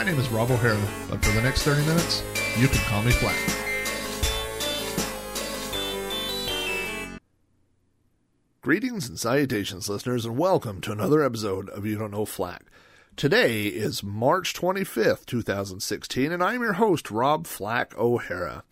My name is Rob O'Hara, but for the next 30 minutes, you can call me Flack. Greetings and salutations, listeners, and welcome to another episode of You Don't Know Flack. Today is March 25th, 2016, and I'm your host, Rob Flack O'Hara.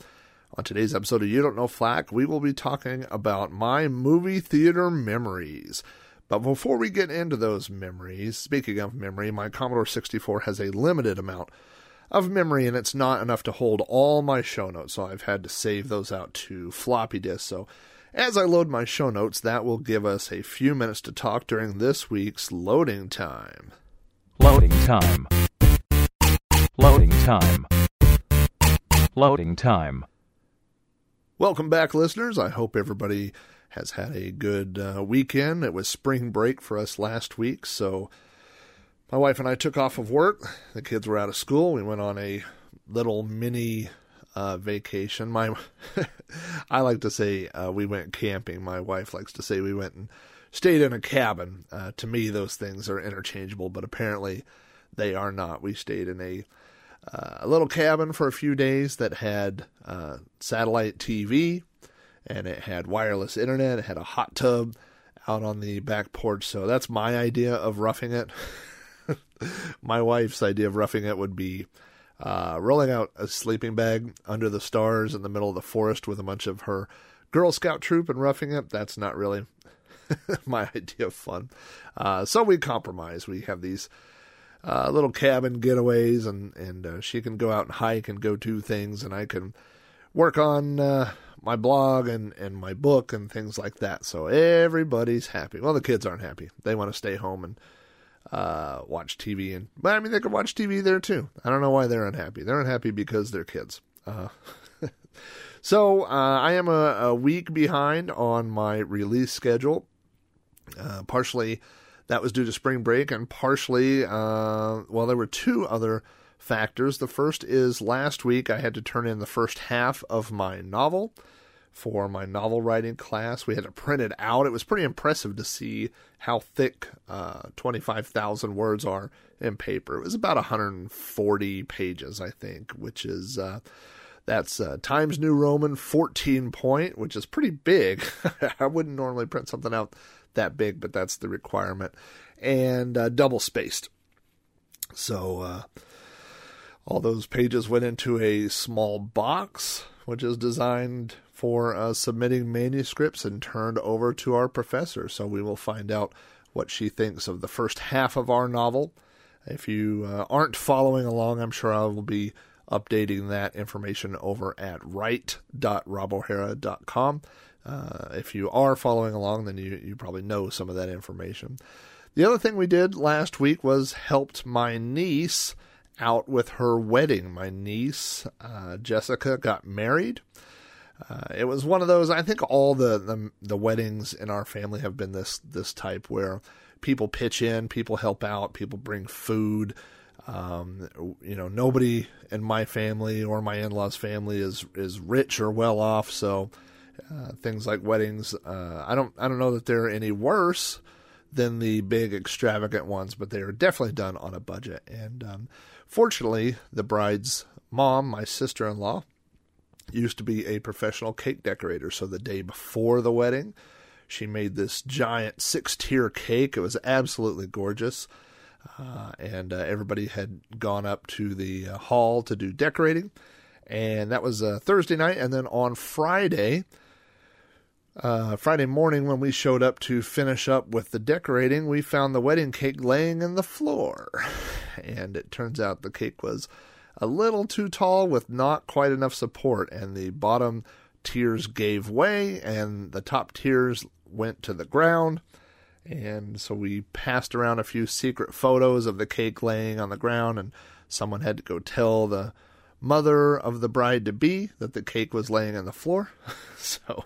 On today's episode of You Don't Know Flack, we will be talking about my movie theater memories. But before we get into those memories, speaking of memory, my Commodore 64 has a limited amount of memory and it's not enough to hold all my show notes, so I've had to save those out to floppy disks. So as I load my show notes, that will give us a few minutes to talk during this week's loading time. Loading time. Loading time. Loading time. Welcome back, listeners. I hope everybody has had a good uh, weekend. It was spring break for us last week, so my wife and I took off of work. The kids were out of school. We went on a little mini uh, vacation. My, I like to say uh, we went camping. My wife likes to say we went and stayed in a cabin. Uh, to me, those things are interchangeable, but apparently they are not. We stayed in a uh, a little cabin for a few days that had uh, satellite TV and it had wireless internet. It had a hot tub out on the back porch. So that's my idea of roughing it. my wife's idea of roughing it would be uh, rolling out a sleeping bag under the stars in the middle of the forest with a bunch of her Girl Scout troop and roughing it. That's not really my idea of fun. Uh, so we compromise. We have these uh, little cabin getaways, and and uh, she can go out and hike and go do things, and I can work on uh, my blog and and my book and things like that. So everybody's happy. Well, the kids aren't happy. They want to stay home and uh, watch TV, and but I mean they can watch TV there too. I don't know why they're unhappy. They're unhappy because they're kids. Uh, so uh, I am a, a week behind on my release schedule. Uh, partially that was due to spring break, and partially, uh, well, there were two other factors. The first is last week I had to turn in the first half of my novel for my novel writing class. We had to print it out. It was pretty impressive to see how thick uh, 25,000 words are in paper. It was about 140 pages, I think, which is. Uh, that's uh, Times New Roman 14 point, which is pretty big. I wouldn't normally print something out that big, but that's the requirement. And uh, double spaced. So uh, all those pages went into a small box, which is designed for uh, submitting manuscripts and turned over to our professor. So we will find out what she thinks of the first half of our novel. If you uh, aren't following along, I'm sure I will be updating that information over at write.robohara.com. Uh, if you are following along, then you, you probably know some of that information. The other thing we did last week was helped my niece out with her wedding. My niece, uh, Jessica, got married. Uh, it was one of those. I think all the, the the weddings in our family have been this this type where people pitch in, people help out, people bring food. Um, you know, nobody in my family or my in-laws' family is is rich or well off, so uh, things like weddings, uh, I don't I don't know that they're any worse than the big extravagant ones, but they are definitely done on a budget. And um, fortunately, the bride's mom, my sister-in-law, used to be a professional cake decorator. So the day before the wedding, she made this giant six-tier cake. It was absolutely gorgeous. Uh, and uh, everybody had gone up to the uh, hall to do decorating. And that was uh, Thursday night. And then on Friday, uh, Friday morning, when we showed up to finish up with the decorating, we found the wedding cake laying in the floor. And it turns out the cake was a little too tall with not quite enough support, and the bottom tiers gave way, and the top tiers went to the ground. And so we passed around a few secret photos of the cake laying on the ground and someone had to go tell the mother of the bride to be that the cake was laying on the floor. so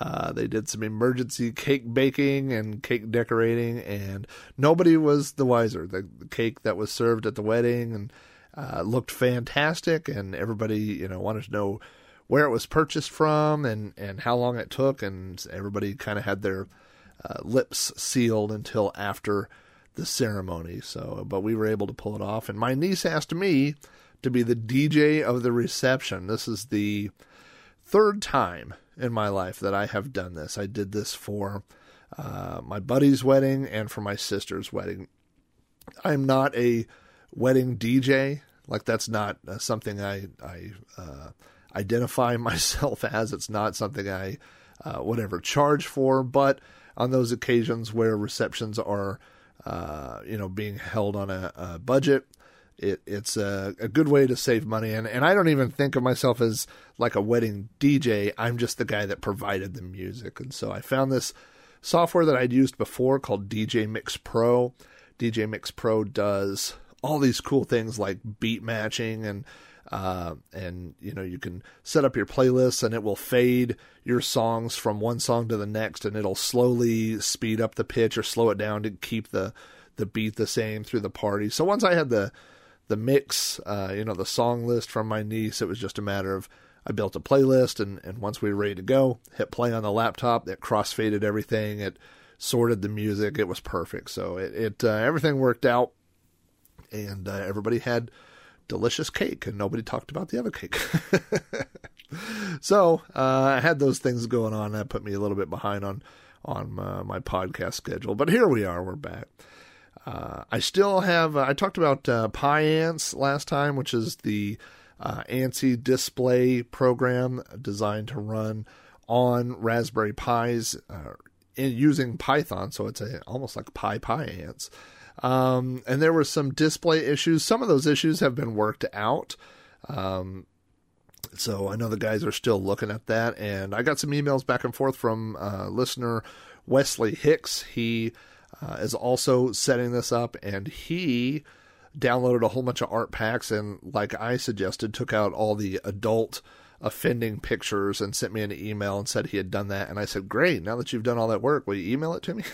uh, they did some emergency cake baking and cake decorating, and nobody was the wiser. The, the cake that was served at the wedding and uh, looked fantastic, and everybody you know wanted to know where it was purchased from and and how long it took, and everybody kind of had their uh, lips sealed until after the ceremony. So, but we were able to pull it off, and my niece asked me to be the DJ of the reception. This is the third time in my life that I have done this. I did this for uh, my buddy's wedding and for my sister's wedding. I'm not a wedding DJ. Like that's not uh, something I I uh, identify myself as. It's not something I uh, charge for. But on those occasions where receptions are, uh, you know, being held on a, a budget, it, it's a, a, good way to save money. And, and I don't even think of myself as like a wedding DJ. I'm just the guy that provided the music. And so I found this software that I'd used before called DJ Mix Pro. DJ Mix Pro does all these cool things like beat matching and uh, and you know you can set up your playlists and it will fade your songs from one song to the next and it'll slowly speed up the pitch or slow it down to keep the the beat the same through the party. So once I had the the mix, uh, you know, the song list from my niece. It was just a matter of I built a playlist, and, and once we were ready to go, hit play on the laptop. It crossfaded everything. It sorted the music. It was perfect. So it, it uh, everything worked out, and uh, everybody had delicious cake, and nobody talked about the other cake. so uh, I had those things going on. That put me a little bit behind on on uh, my podcast schedule, but here we are. We're back. Uh, I still have. Uh, I talked about uh, PyAnts last time, which is the uh, ANSI display program designed to run on Raspberry Pis uh, in, using Python. So it's a, almost like Pi PyAnts. Um, and there were some display issues. Some of those issues have been worked out. Um, so I know the guys are still looking at that. And I got some emails back and forth from uh, listener Wesley Hicks. He uh, is also setting this up, and he downloaded a whole bunch of art packs and, like I suggested, took out all the adult offending pictures and sent me an email and said he had done that. And I said, Great, now that you've done all that work, will you email it to me?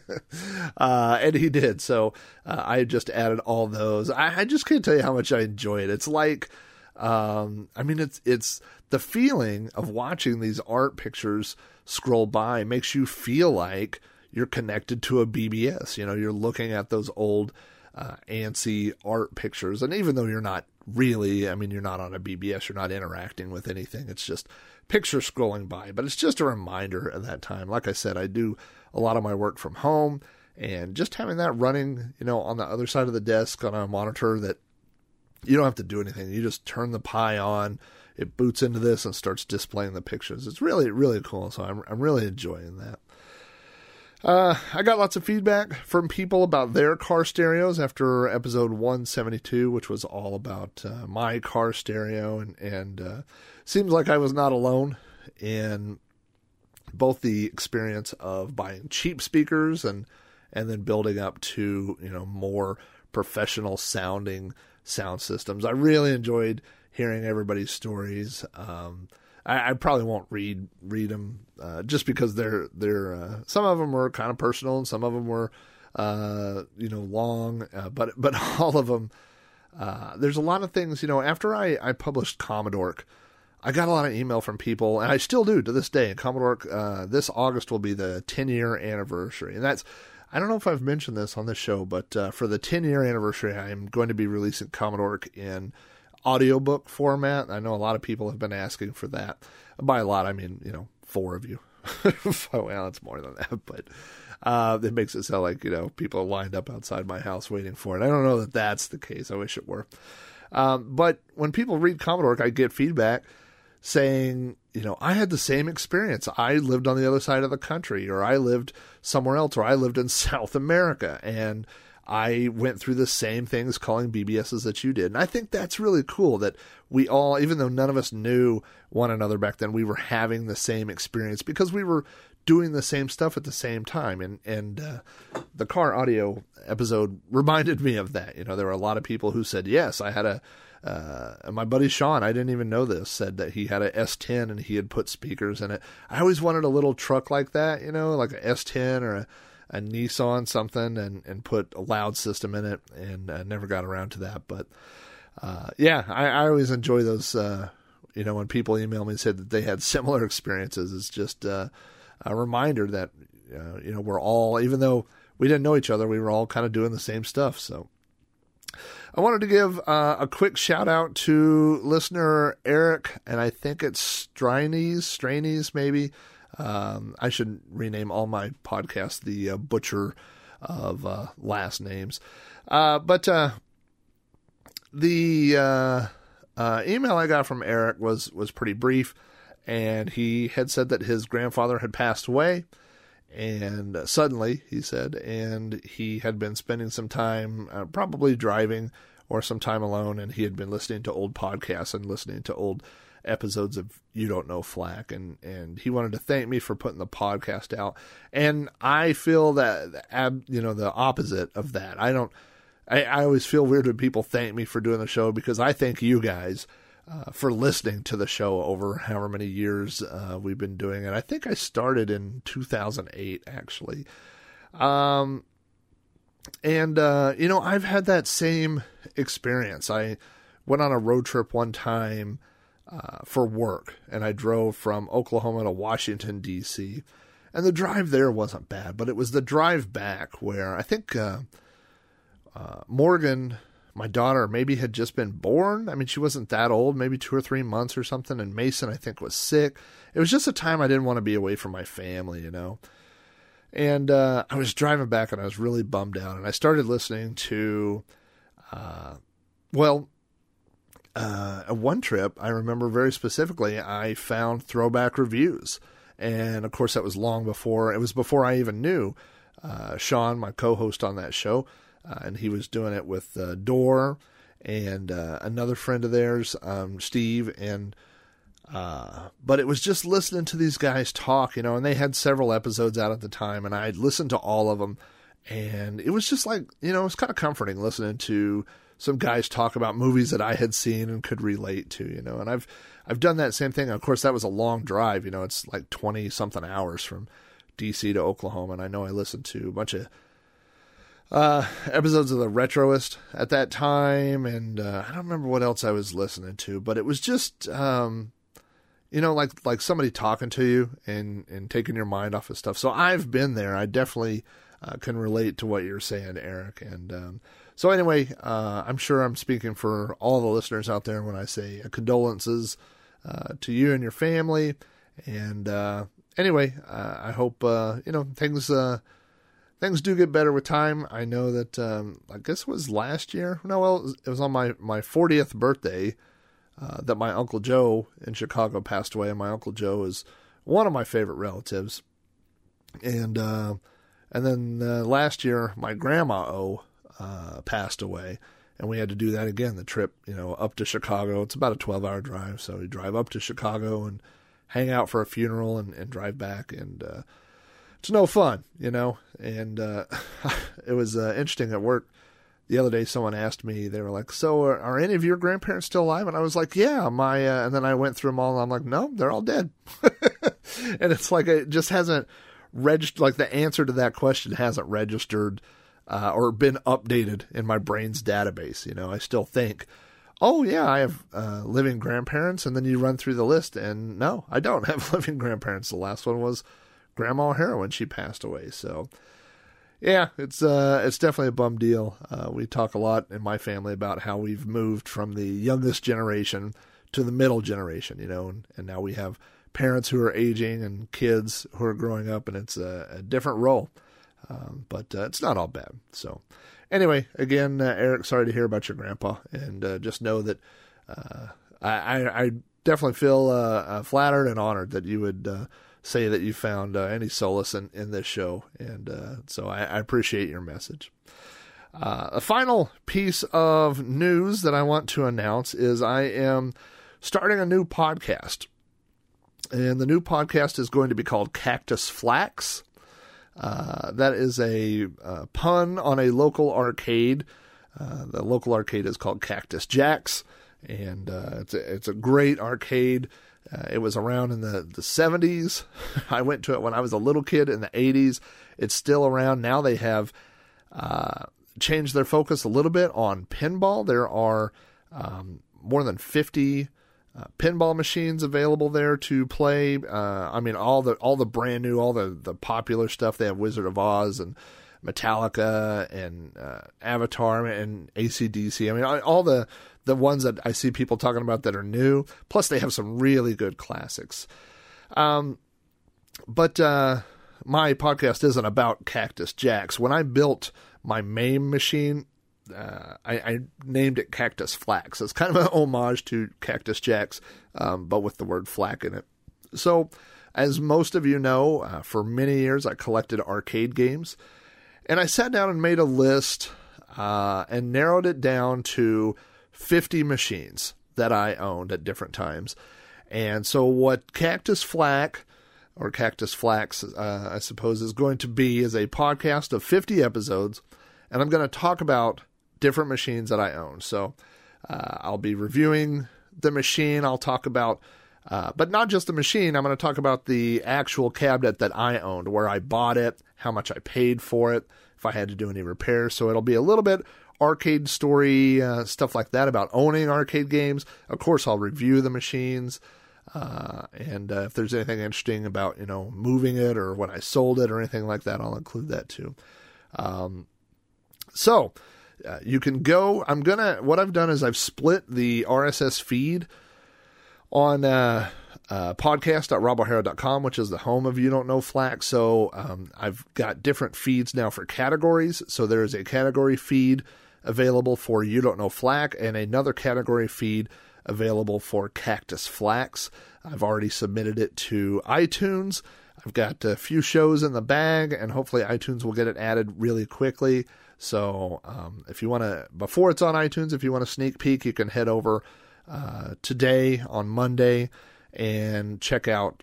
uh, and he did. So uh, I just added all those. I, I, just can't tell you how much I enjoy it. It's like, um, I mean, it's, it's the feeling of watching these art pictures scroll by makes you feel like you're connected to a BBS. You know, you're looking at those old uh, ANSI art pictures, and even though you're not really, I mean, you're not on a BBS, you're not interacting with anything. It's just pictures scrolling by, but it's just a reminder at that time. Like I said, I do a lot of my work from home, and just having that running, you know, on the other side of the desk on a monitor that you don't have to do anything. You just turn the Pi on, it boots into this and starts displaying the pictures. It's really, really cool. So I'm, I'm really enjoying that. Uh, I got lots of feedback from people about their car stereos after episode 172, which was all about uh, my car stereo, and and uh, seems like I was not alone in both the experience of buying cheap speakers and and then building up to you know more professional sounding sound systems. I really enjoyed hearing everybody's stories. Um, I, I probably won't read read them uh, just because they're they're uh, some of them were kind of personal and some of them were uh, you know long, uh, but but all of them. Uh, there's a lot of things you know. After I I published Commodork. I got a lot of email from people, and I still do to this day. And Commodork, this August will be the 10 year anniversary, and that's I don't know if I've mentioned this on this show, but uh, for the 10 year anniversary, I am going to be releasing Commodork in audiobook format. I know a lot of people have been asking for that. By a lot, I mean, you know, four of you. well, it's more than that, but uh, it makes it sound like, you know, people are lined up outside my house waiting for it. I don't know that that's the case. I wish it were. Um, but when people read Commodork, I get feedback saying, you know, I had the same experience. I lived on the other side of the country, or I lived somewhere else, or I lived in South America, and I went through the same things calling BBSs that you did. And I think that's really cool that we all, even though none of us knew one another back then, we were having the same experience because we were doing the same stuff at the same time. And, and, uh, the car audio episode reminded me of that. You know, there were a lot of people who said, yes, I had a, uh, my buddy Sean, I didn't even know this, said that he had a S10 and he had put speakers in it. I always wanted a little truck like that, you know, like a S10 or a, a Nissan something and, and put a loud system in it and uh, never got around to that. But, uh, yeah, I, I always enjoy those, uh, you know, when people email me and said that they had similar experiences, it's just, uh, a reminder that, uh, you know, we're all, even though we didn't know each other, we were all kind of doing the same stuff. So, I wanted to give uh, a quick shout out to listener Eric, and I think it's Strines, Strainies maybe. Um, I should rename all my podcasts the uh, butcher of uh, last names. Uh, but uh, the uh, uh, email I got from Eric was was pretty brief, and he had said that his grandfather had passed away and suddenly he said and he had been spending some time probably driving or some time alone and he had been listening to old podcasts and listening to old episodes of you don't know flack and and he wanted to thank me for putting the podcast out and i feel that you know the opposite of that i don't I, I always feel weird when people thank me for doing the show because i thank you guys uh, for listening to the show over however many years uh, we've been doing it. I think I started in 2008, actually. Um, and, uh, you know, I've had that same experience. I went on a road trip one time uh, for work, and I drove from Oklahoma to Washington, D.C. And the drive there wasn't bad, but it was the drive back where I think uh, uh, Morgan my daughter maybe had just been born. I mean, she wasn't that old, maybe two or three months or something. And Mason, I think, was sick. It was just a time I didn't want to be away from my family, you know. And uh, I was driving back and I was really bummed out. And I started listening to, uh, well, uh, one trip, I remember very specifically, I found throwback reviews. And of course, that was long before, it was before I even knew uh, Sean, my co host on that show. Uh, and he was doing it with uh, Door and uh, another friend of theirs, um, Steve, and uh, but it was just listening to these guys talk, you know, and they had several episodes out at the time, and I listened to all of them, and it was just like, you know, it was kind of comforting listening to some guys talk about movies that I had seen and could relate to, you know, and I've I've done that same thing. Of course, that was a long drive, you know, it's like twenty something hours from DC to Oklahoma, and I know I listened to a bunch of uh, episodes of the Retroist at that time, and uh, I don't remember what else I was listening to, but it was just, um, you know, like like somebody talking to you and and taking your mind off of stuff. So I've been there. I definitely uh, can relate to what you're saying, Eric. And um, so anyway, uh, I'm sure I'm speaking for all the listeners out there when I say condolences uh, to you and your family. And uh, anyway, I hope you know things things do get better with time. I know that um, I guess it was last year. No, well, it was, on my my 40th birthday uh, that my uncle Joe in Chicago passed away, and my uncle Joe is one of my favorite relatives. And uh, and then uh, last year, my grandma O uh, passed away, and we had to do that again. The trip, you know, up to Chicago. It's about a 12 hour drive, so we drive up to Chicago and hang out for a funeral and, and drive back and uh, it's no fun, you know. And uh, it was uh, interesting at work the other day. Someone asked me, they were like, "So are, are any of your grandparents still alive?" And I was like, "Yeah, my." Uh, and then I went through them all, and I'm like, "No, they're all dead." and it's like it just hasn't registered. Like the answer to that question hasn't registered uh, or been updated in my brain's database. You know, I still think. Oh yeah, I have uh, living grandparents, and then you run through the list, and no, I don't have living grandparents. The last one was Grandma O'Hara when she passed away. So, yeah, it's uh, it's definitely a bum deal. Uh, we talk a lot in my family about how we've moved from the youngest generation to the middle generation, you know, and, and now we have parents who are aging and kids who are growing up, and it's a, a different role. Um, but uh, it's not all bad. So, anyway, again, uh, Eric, sorry to hear about your grandpa, and uh, just know that uh, I, I, definitely feel uh, flattered and honored that you would say that you found uh, any solace in, in this show. And uh, so I, I, appreciate your message. Uh, a final piece of news that I want to announce is I am starting a new podcast. And the new podcast is going to be called Cactus Flax. Uh, that is a uh, pun on a local arcade. Uh, the local arcade is called Cactus Jacks, and uh, it's a, it's a great arcade. Uh, it was around in the, the 70s. I went to it when I was a little kid in the 80s. It's still around. Now they have changed their focus a little bit on pinball. There are um, more than 50 uh, pinball machines available there to play. Uh, I mean, all the all the brand new, all the the popular stuff. They have Wizard of Oz and Metallica and uh, Avatar and ACDC. I mean, all the the ones that I see people talking about that are new. Plus, they have some really good classics. Um, but uh, my podcast isn't about Cactus Jacks. When I built my MAME machine, uh, I, I, named it Cactus Flax. It's kind of an homage to Cactus Jacks, um, but with the word flack in it. So, as most of you know, uh, for many years I collected arcade games, and I sat down and made a list uh, and narrowed it down to 50 machines that I owned at different times. And so, what Cactus Flack or Cactus Flax, uh, I suppose, is going to be is a podcast of 50 episodes, and I'm going to talk about different machines that I own. So, uh, I'll be reviewing the machine. I'll talk about, uh, but not just the machine. I'm going to talk about the actual cabinet that I owned, where I bought it, how much I paid for it, if I had to do any repairs. So it'll be a little bit arcade story uh, stuff like that about owning arcade games. Of course, I'll review the machines. Uh, and uh, if there's anything interesting about you know moving it or when I sold it or anything like that, I'll include that too. Um, so uh, you can go. I'm gonna. What I've done is I've split the RSS feed on uh, uh, podcast.robohara.com, which is the home of You Don't Know Flack. So um, I've got different feeds now for categories. So there is a category feed available for You Don't Know Flack and another category feed available for Cactus Flax. I've already submitted it to iTunes. I've got a few shows in the bag, and hopefully iTunes will get it added really quickly. So um, if you want to, before it's on iTunes, if you want a sneak peek, you can head over uh, today on Monday and check out.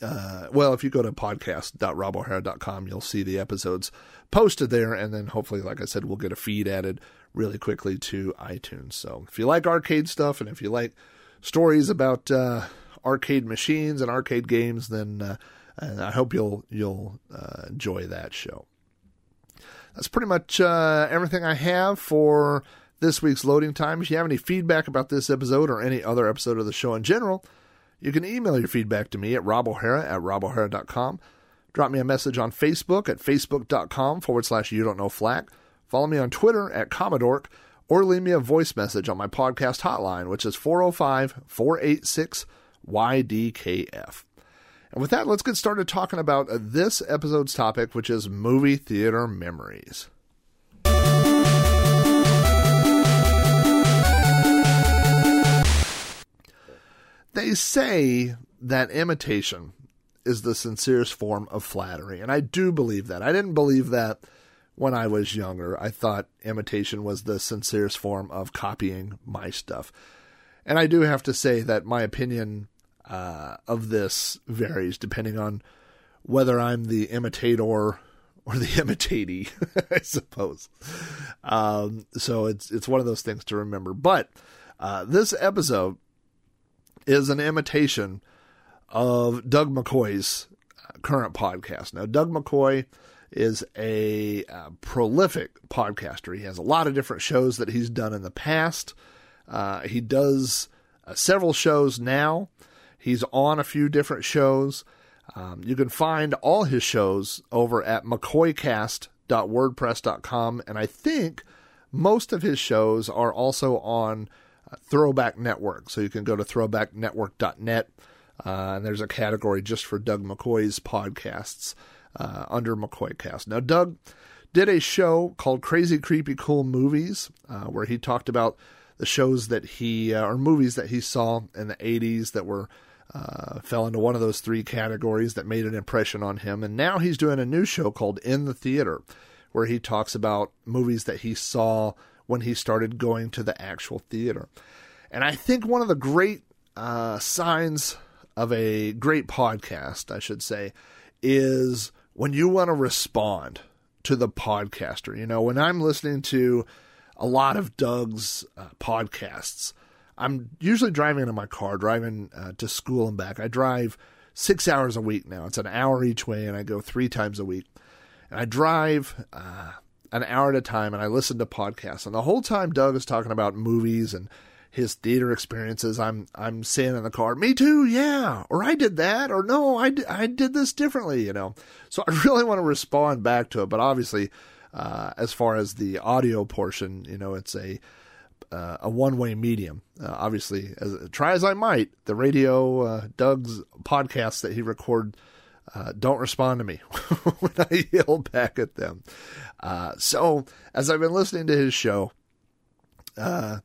Uh, well, if you go to podcast.robohara.com, you'll see the episodes posted there, and then hopefully, like I said, we'll get a feed added really quickly to iTunes. So if you like arcade stuff and if you like stories about uh, arcade machines and arcade games, then uh, I hope you'll you'll uh, enjoy that show. That's pretty much uh, everything I have for this week's loading time. If you have any feedback about this episode or any other episode of the show in general, you can email your feedback to me at robohara at robohara.com. Drop me a message on Facebook at facebook.com forward slash you don't know flack. Follow me on Twitter at Commodork or leave me a voice message on my podcast hotline, which is 405 486 YDKF. And with that, let's get started talking about this episode's topic, which is movie theater memories. They say that imitation is the sincerest form of flattery, and I do believe that. I didn't believe that when I was younger. I thought imitation was the sincerest form of copying my stuff. And I do have to say that my opinion uh, of this varies depending on whether I'm the imitator or the imitatee, I suppose. Um, so it's it's one of those things to remember. But uh, this episode is an imitation of Doug McCoy's current podcast. Now, Doug McCoy is a uh, prolific podcaster. He has a lot of different shows that he's done in the past. Uh, he does uh, several shows now. He's on a few different shows. Um, you can find all his shows over at mccoycast.wordpress.com. And I think most of his shows are also on uh, Throwback Network. So you can go to throwbacknetwork.net. Uh, and there's a category just for Doug McCoy's podcasts uh, under McCoycast. Now, Doug did a show called Crazy Creepy Cool Movies, uh, where he talked about the shows that he uh, or movies that he saw in the 80s that were uh, fell into one of those three categories that made an impression on him. And now he's doing a new show called In the Theater, where he talks about movies that he saw when he started going to the actual theater. And I think one of the great uh, signs of a great podcast, I should say, is when you want to respond to the podcaster. You know, when I'm listening to a lot of Doug's uh, podcasts, I'm usually driving in my car, driving uh, to school and back. I drive six hours a week now. It's an hour each way, and I go three times a week. And I drive uh, an hour at a time, and I listen to podcasts. And the whole time, Doug is talking about movies and his theater experiences. I'm I'm saying in the car, me too, yeah, or I did that, or no, I, d- I did this differently, you know. So I really want to respond back to it, but obviously, uh, as far as the audio portion, you know, it's a uh, a one way medium. Uh, obviously, as try as I might, the radio uh, Doug's podcasts that he record uh, don't respond to me when I yell back at them. Uh, so as I've been listening to his show, uh,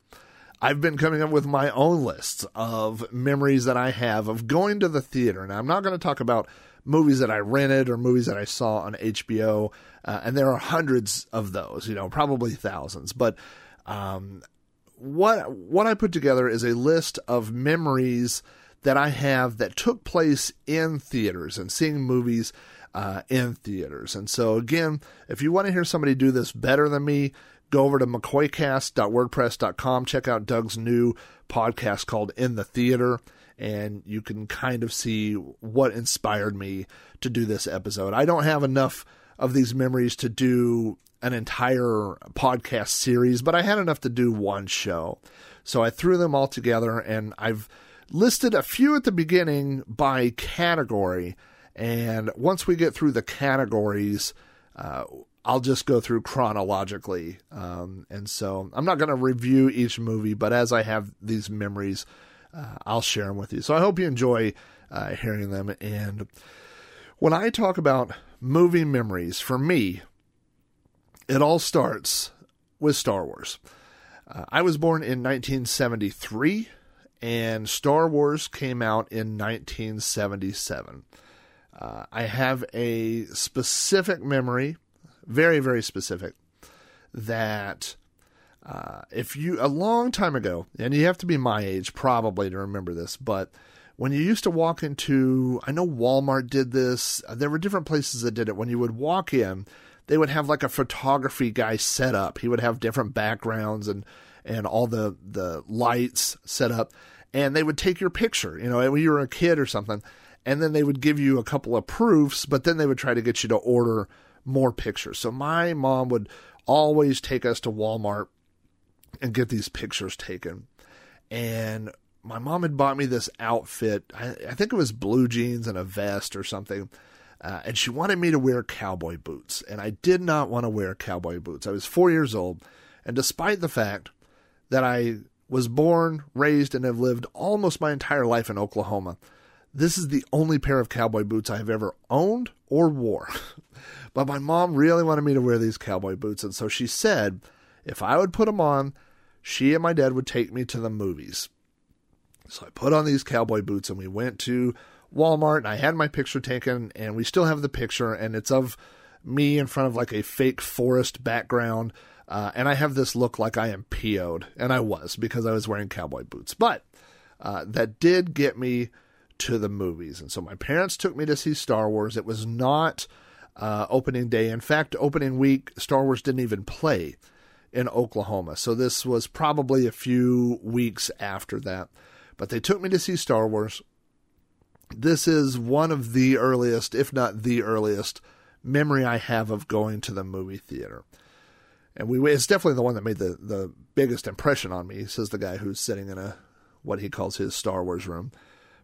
I've been coming up with my own lists of memories that I have of going to the theater. Now I'm not going to talk about movies that I rented or movies that I saw on HBO. And there are hundreds of those, you know, probably thousands. But um, what what I put together is a list of memories that I have that took place in theaters and seeing movies uh, in theaters. And so again, if you want to hear somebody do this better than me, go over to mccoycast.wordpress.com, check out Doug's new podcast called In the Theater, and you can kind of see what inspired me to do this episode. I don't have enough of these memories to do an entire podcast series, but I had enough to do one show. So I threw them all together and I've listed a few at the beginning by category. And once we get through the categories, uh, I'll just go through chronologically. Um, and so I'm not going to review each movie, but as I have these memories, uh, I'll share them with you. So I hope you enjoy uh, hearing them. And when I talk about movie memories, for me, it all starts with Star Wars. Uh, I was born in 1973, and Star Wars came out in 1977. Uh, I have a specific memory, very, very specific, that uh, if you, a long time ago, and you have to be my age probably to remember this, but when you used to walk into, I know Walmart did this, there were different places that did it. When you would walk in, they would have like a photography guy set up. He would have different backgrounds and and all the the lights set up, and they would take your picture. You know, when you were a kid or something, and then they would give you a couple of proofs, but then they would try to get you to order more pictures. So my mom would always take us to Walmart and get these pictures taken, and my mom had bought me this outfit. I, I think it was blue jeans and a vest or something uh, and she wanted me to wear cowboy boots, and I did not want to wear cowboy boots. I was four years old, and despite the fact that I was born, raised, and have lived almost my entire life in Oklahoma, this is the only pair of cowboy boots I have ever owned or wore. but my mom really wanted me to wear these cowboy boots, and so she said if I would put them on, she and my dad would take me to the movies. So I put on these cowboy boots, and we went to Walmart and I had my picture taken and we still have the picture and it's of me in front of like a fake forest background. Uh, and I have this look like I am PO'd, and I was because I was wearing cowboy boots. But uh, that did get me to the movies. And so my parents took me to see Star Wars. It was not uh, opening day. In fact, opening week, Star Wars didn't even play in Oklahoma. So this was probably a few weeks after that. But they took me to see Star Wars this is one of the earliest, if not the earliest, memory I have of going to the movie theater. And we it's definitely the one that made the, the biggest impression on me, says the guy who's sitting in a what he calls his Star Wars room.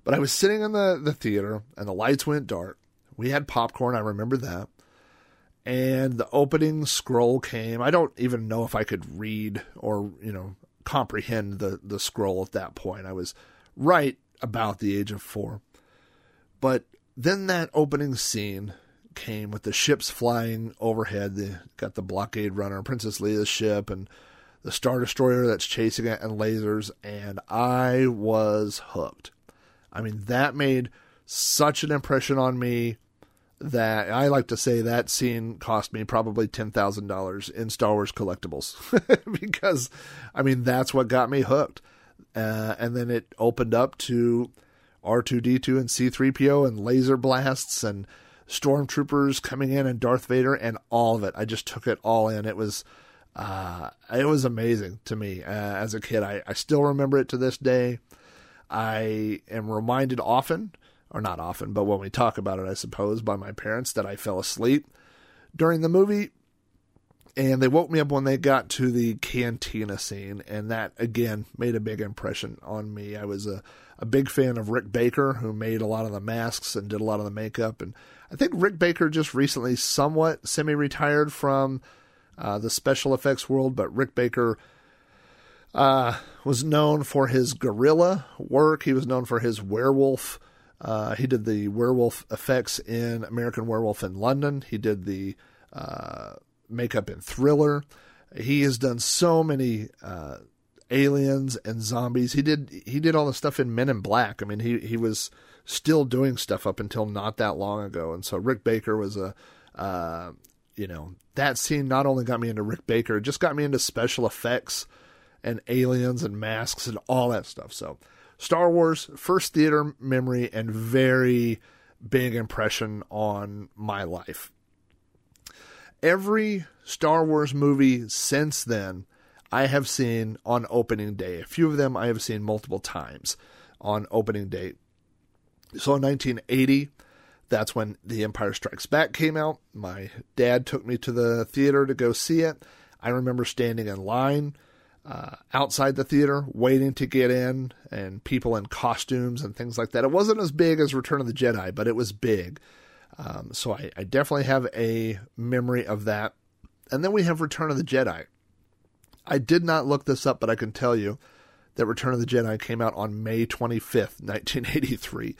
But I was sitting in the, the theater and the lights went dark. We had popcorn, I remember that. And the opening scroll came. I don't even know if I could read or, you know, comprehend the, the scroll at that point. I was right about the age of four. But then that opening scene came with the ships flying overhead. They got the blockade runner, Princess Leia's ship, and the Star Destroyer that's chasing it, and lasers, and I was hooked. I mean, that made such an impression on me. that I like to say that scene cost me probably $10,000 in Star Wars collectibles because I mean that's what got me hooked. Uh, and then it opened up to R2D2 and C3PO and laser blasts and stormtroopers coming in and Darth Vader and all of it. I just took it all in. It was uh, it was amazing to me uh, as a kid. I, I still remember it to this day. I am reminded often, or not often, but when we talk about it, I suppose, by my parents that I fell asleep during the movie. And they woke me up when they got to the cantina scene, and that again made a big impression on me. I was a, a big fan of Rick Baker, who made a lot of the masks and did a lot of the makeup. And I think Rick Baker just recently somewhat semi retired from uh, the special effects world, but Rick Baker uh, was known for his gorilla work. He was known for his werewolf. Uh, he did the werewolf effects in American Werewolf in London. He did the uh, makeup in Thriller. He has done so many uh, aliens and zombies. He did he did all the stuff in Men in Black. I mean, he he was still doing stuff up until not that long ago. And so Rick Baker was a uh, you know that scene not only got me into Rick Baker, it just got me into special effects and aliens and masks and all that stuff. So, Star Wars, first theater memory and very big impression on my life. Every Star Wars movie since then, I have seen on opening day. A few of them I have seen multiple times on opening day. So in 1980, that's when The Empire Strikes Back came out. My dad took me to the theater to go see it. I remember standing in line uh, outside the theater waiting to get in, and people in costumes and things like that. It wasn't as big as Return of the Jedi, but it was big. Um, so I, I definitely have a memory of that. And then we have Return of the Jedi. I did not look this up, but I can tell you that Return of the Jedi came out on May 25th, 1983.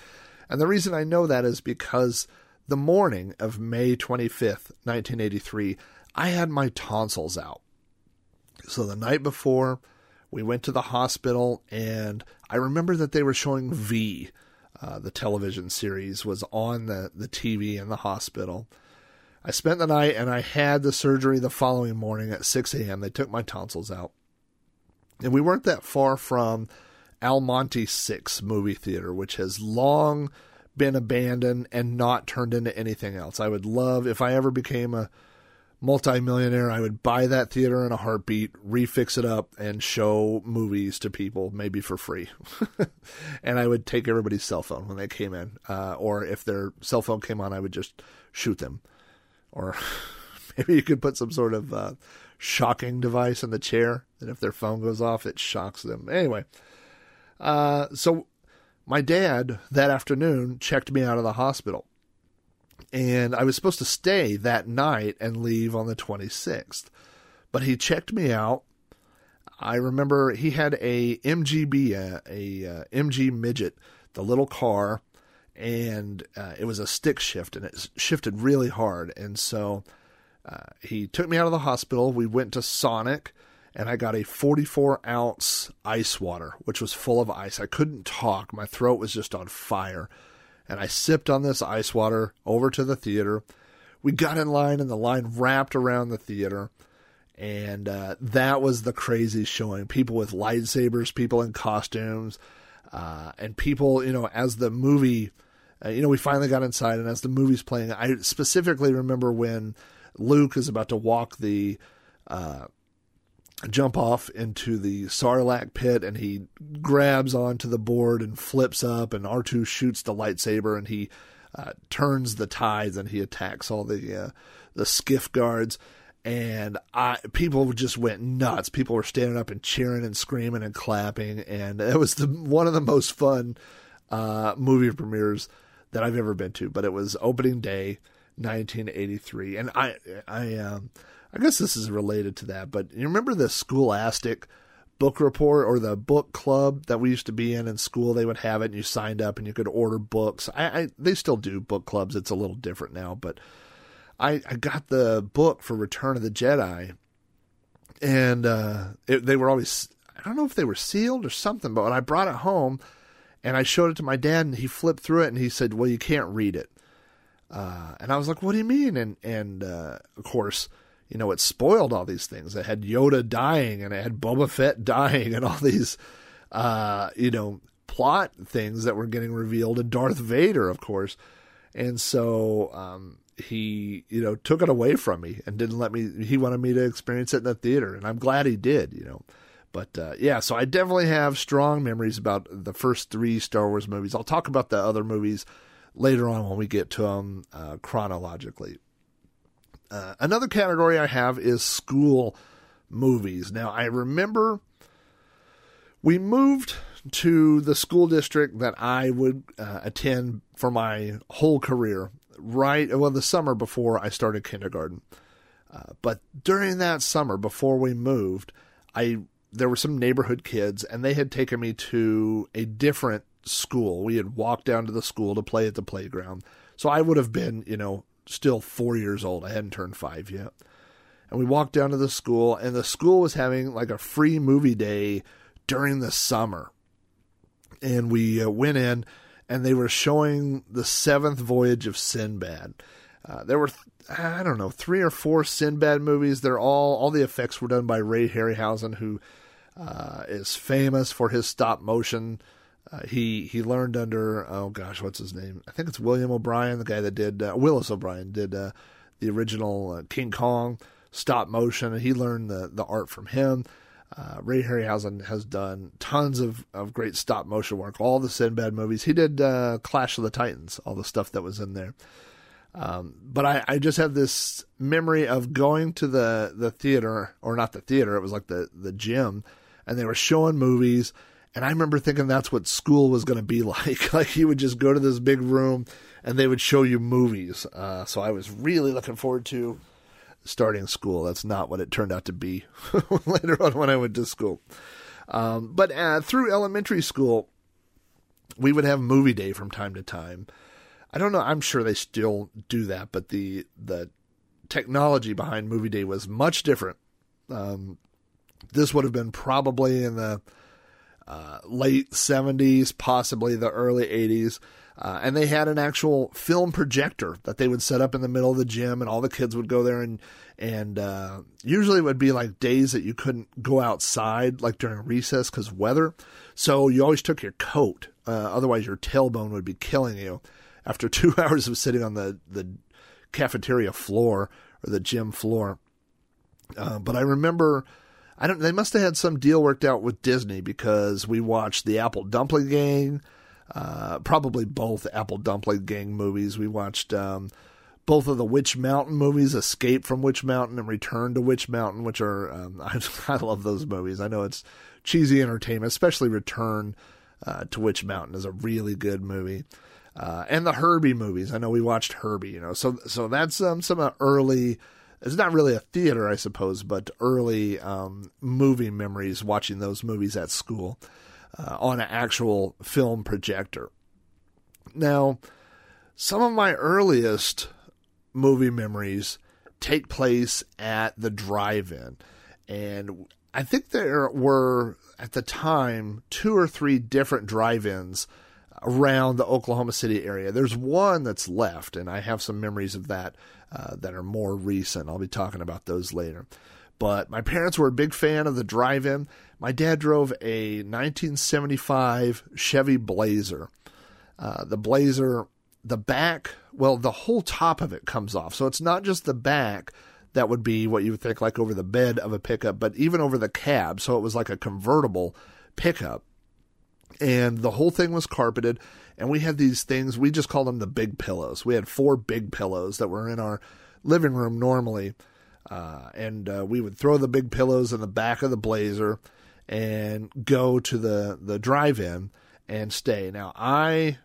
And the reason I know that is because the morning of May 25th, 1983, I had my tonsils out. So the night before, we went to the hospital, and I remember that they were showing V. Uh, the television series was on the, the TV in the hospital. I spent the night and I had the surgery the following morning at 6 a.m. They took my tonsils out. And we weren't that far from Almonte 6 movie theater, which has long been abandoned and not turned into anything else. I would love, if I ever became a multimillionaire, I would buy that theater in a heartbeat, refix it up, and show movies to people, maybe for free. and I would take everybody's cell phone when they came in. Uh, or if their cell phone came on, I would just shoot them. Or maybe you could put some sort of uh, shocking device in the chair that if their phone goes off, it shocks them. Anyway, uh, so my dad that afternoon checked me out of the hospital. And I was supposed to stay that night and leave on the 26th. But he checked me out. I remember he had a MGB, a, a uh, MG midget, the little car, and uh, it was a stick shift, and it shifted really hard. And so uh, he took me out of the hospital. We went to Sonic and I got a 44 ounce ice water, which was full of ice. I couldn't talk. My throat was just on fire. And I sipped on this ice water over to the theater. We got in line, and the line wrapped around the theater. And uh, that was the crazy showing. People with lightsabers, people in costumes, uh, and people, you know, as the movie, uh, you know, we finally got inside, and as the movie's playing, I specifically remember when Luke is about to walk the uh, jump off into the Sarlacc pit and he grabs onto the board and flips up and R2 shoots the lightsaber and he uh, turns the tides and he attacks all the uh, the skiff guards and I people just went nuts. People were standing up and cheering and screaming and clapping and it was the one of the most fun uh, movie premieres that I've ever been to. But it was opening day, 1983, and I I um, I guess this is related to that, but you remember the Scholastic book report or the book club that we used to be in in school? They would have it, and you signed up, and you could order books. I, I they still do book clubs. It's a little different now, but I I got the book for Return of the Jedi, and uh, it, they were always I don't know if they were sealed or something, but when I brought it home and I showed it to my dad, and he flipped through it, and he said, "Well, you can't read it." Uh, and I was like, what do you mean? And, and, uh, of course, you know, it spoiled all these things. It had Yoda dying and it had Boba Fett dying and all these, uh, you know, plot things that were getting revealed and Darth Vader, of course. And so, um, he, you know, took it away from me and didn't let me, he wanted me to experience it in the theater. And I'm glad he did, you know. But uh, yeah, so I definitely have strong memories about the first three Star Wars movies. I'll talk about the other movies later on when we get to them uh, chronologically. Uh, another category I have is school movies. Now, I remember we moved to the school district that I would uh, attend for my whole career, right, well, the summer before I started kindergarten. Uh, but during that summer, before we moved, I there were some neighborhood kids, and they had taken me to a different school. We had walked down to the school to play at the playground. So I would have been, you know, still four years old. I hadn't turned five yet. And we walked down to the school, and the school was having like a free movie day during the summer. And we uh, went in, and they were showing the seventh voyage of Sinbad. Uh, there were, I don't know, three or four Sinbad movies. They're all, all the effects were done by Ray Harryhausen, who uh, is famous for his stop motion. Uh, he he learned under oh gosh what's his name I think it's William O'Brien the guy that did uh, Willis O'Brien did uh, the original uh, King Kong stop motion and he learned the the art from him. Uh, Ray Harryhausen has done tons of, of great stop motion work. All the Sinbad movies. He did Clash of the Titans, all the stuff that was in there. Um, but I, I just have this memory of going to the, the theater, or not the theater, it was like the, the gym, and they were showing movies. And I remember thinking that's what school was going to be like. like you would just go to this big room and they would show you movies. Uh, so I was really looking forward to starting school. That's not what it turned out to be later on when I went to school. Um, but uh, through elementary school, we would have movie day from time to time. I don't know. I'm sure they still do that, but the the technology behind movie day was much different. Um, this would have been probably in the uh, late 70s, possibly the early 80s. Uh, and they had an actual film projector that they would set up in the middle of the gym, and all the kids would go there. And and uh, usually it would be like days that you couldn't go outside, like during recess, because weather. So you always took your coat, uh, otherwise your tailbone would be killing you after two hours of sitting on the the cafeteria floor or the gym floor. Uh, but I remember I don't. They must have had some deal worked out with Disney because we watched the Apple Dumpling Gang, uh, probably both Apple Dumpling Gang movies. We watched um, both of the Witch Mountain movies, Escape from Witch Mountain and Return to Witch Mountain, which are um, I, I, love those movies. I know it's cheesy entertainment, especially Return uh, to Witch Mountain is a really good movie. Uh, and the Herbie movies. I know we watched Herbie, you know, so so that's um, some early it's not really a theater, I suppose, but early um, movie memories watching those movies at school uh, on an actual film projector. Now, some of my earliest movie memories take place at the drive in. And I think there were, at the time, two or three different drive ins around the Oklahoma City area. There's one that's left, and I have some memories of that uh, that are more recent. I'll be talking about those later. But my parents were a big fan of the drive in. My dad drove a 1975 Chevy Blazer. Uh, the Blazer, the back, well, the whole top of it comes off. So it's not just the back that would be what you would think like over the bed of a pickup, but even over the cab. So it was like a convertible pickup and the whole thing was carpeted and we had these things we just called them the big pillows. We had four big pillows that were in our living room normally. Uh, and uh, we would throw the big pillows in the back of the blazer and go to the the drive-in and stay. Now i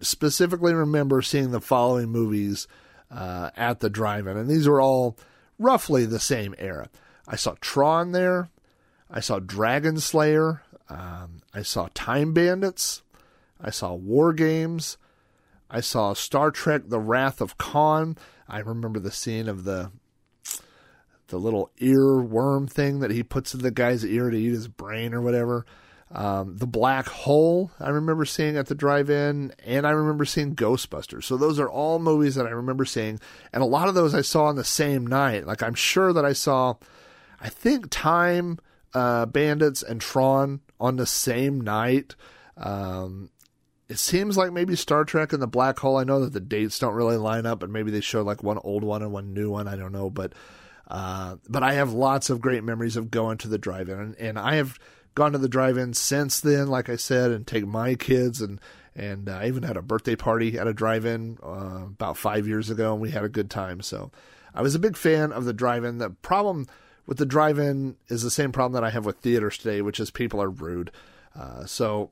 specifically remember seeing the following movies uh, at the drive-in and these were all roughly the same era. I saw tron there. I saw dragon slayer. Um, I saw Time Bandits. I saw War Games. I saw Star Trek: The Wrath of Khan. I remember the scene of the the little ear worm thing that he puts in the guy's ear to eat his brain or whatever. Um, the Black Hole, I remember seeing at the drive in, and I remember seeing Ghostbusters. So those are all movies that I remember seeing. And a lot of those I saw on the same night. Like, I'm sure that I saw, I think, Time uh, Bandits and Tron on the same night. Um, it seems like maybe Star Trek and the Black Hole. I know that the dates don't really line up, and maybe they show like one old one and one new one. I don't know, but uh, but I have lots of great memories of going to the drive-in, and, and I have gone to the drive-in since then, like I said, and take my kids and and uh, I even had a birthday party at a drive-in uh, about five years ago, and we had a good time. So I was a big fan of the drive-in. The problem with the drive-in is the same problem that I have with theaters today, which is people are rude. Uh, so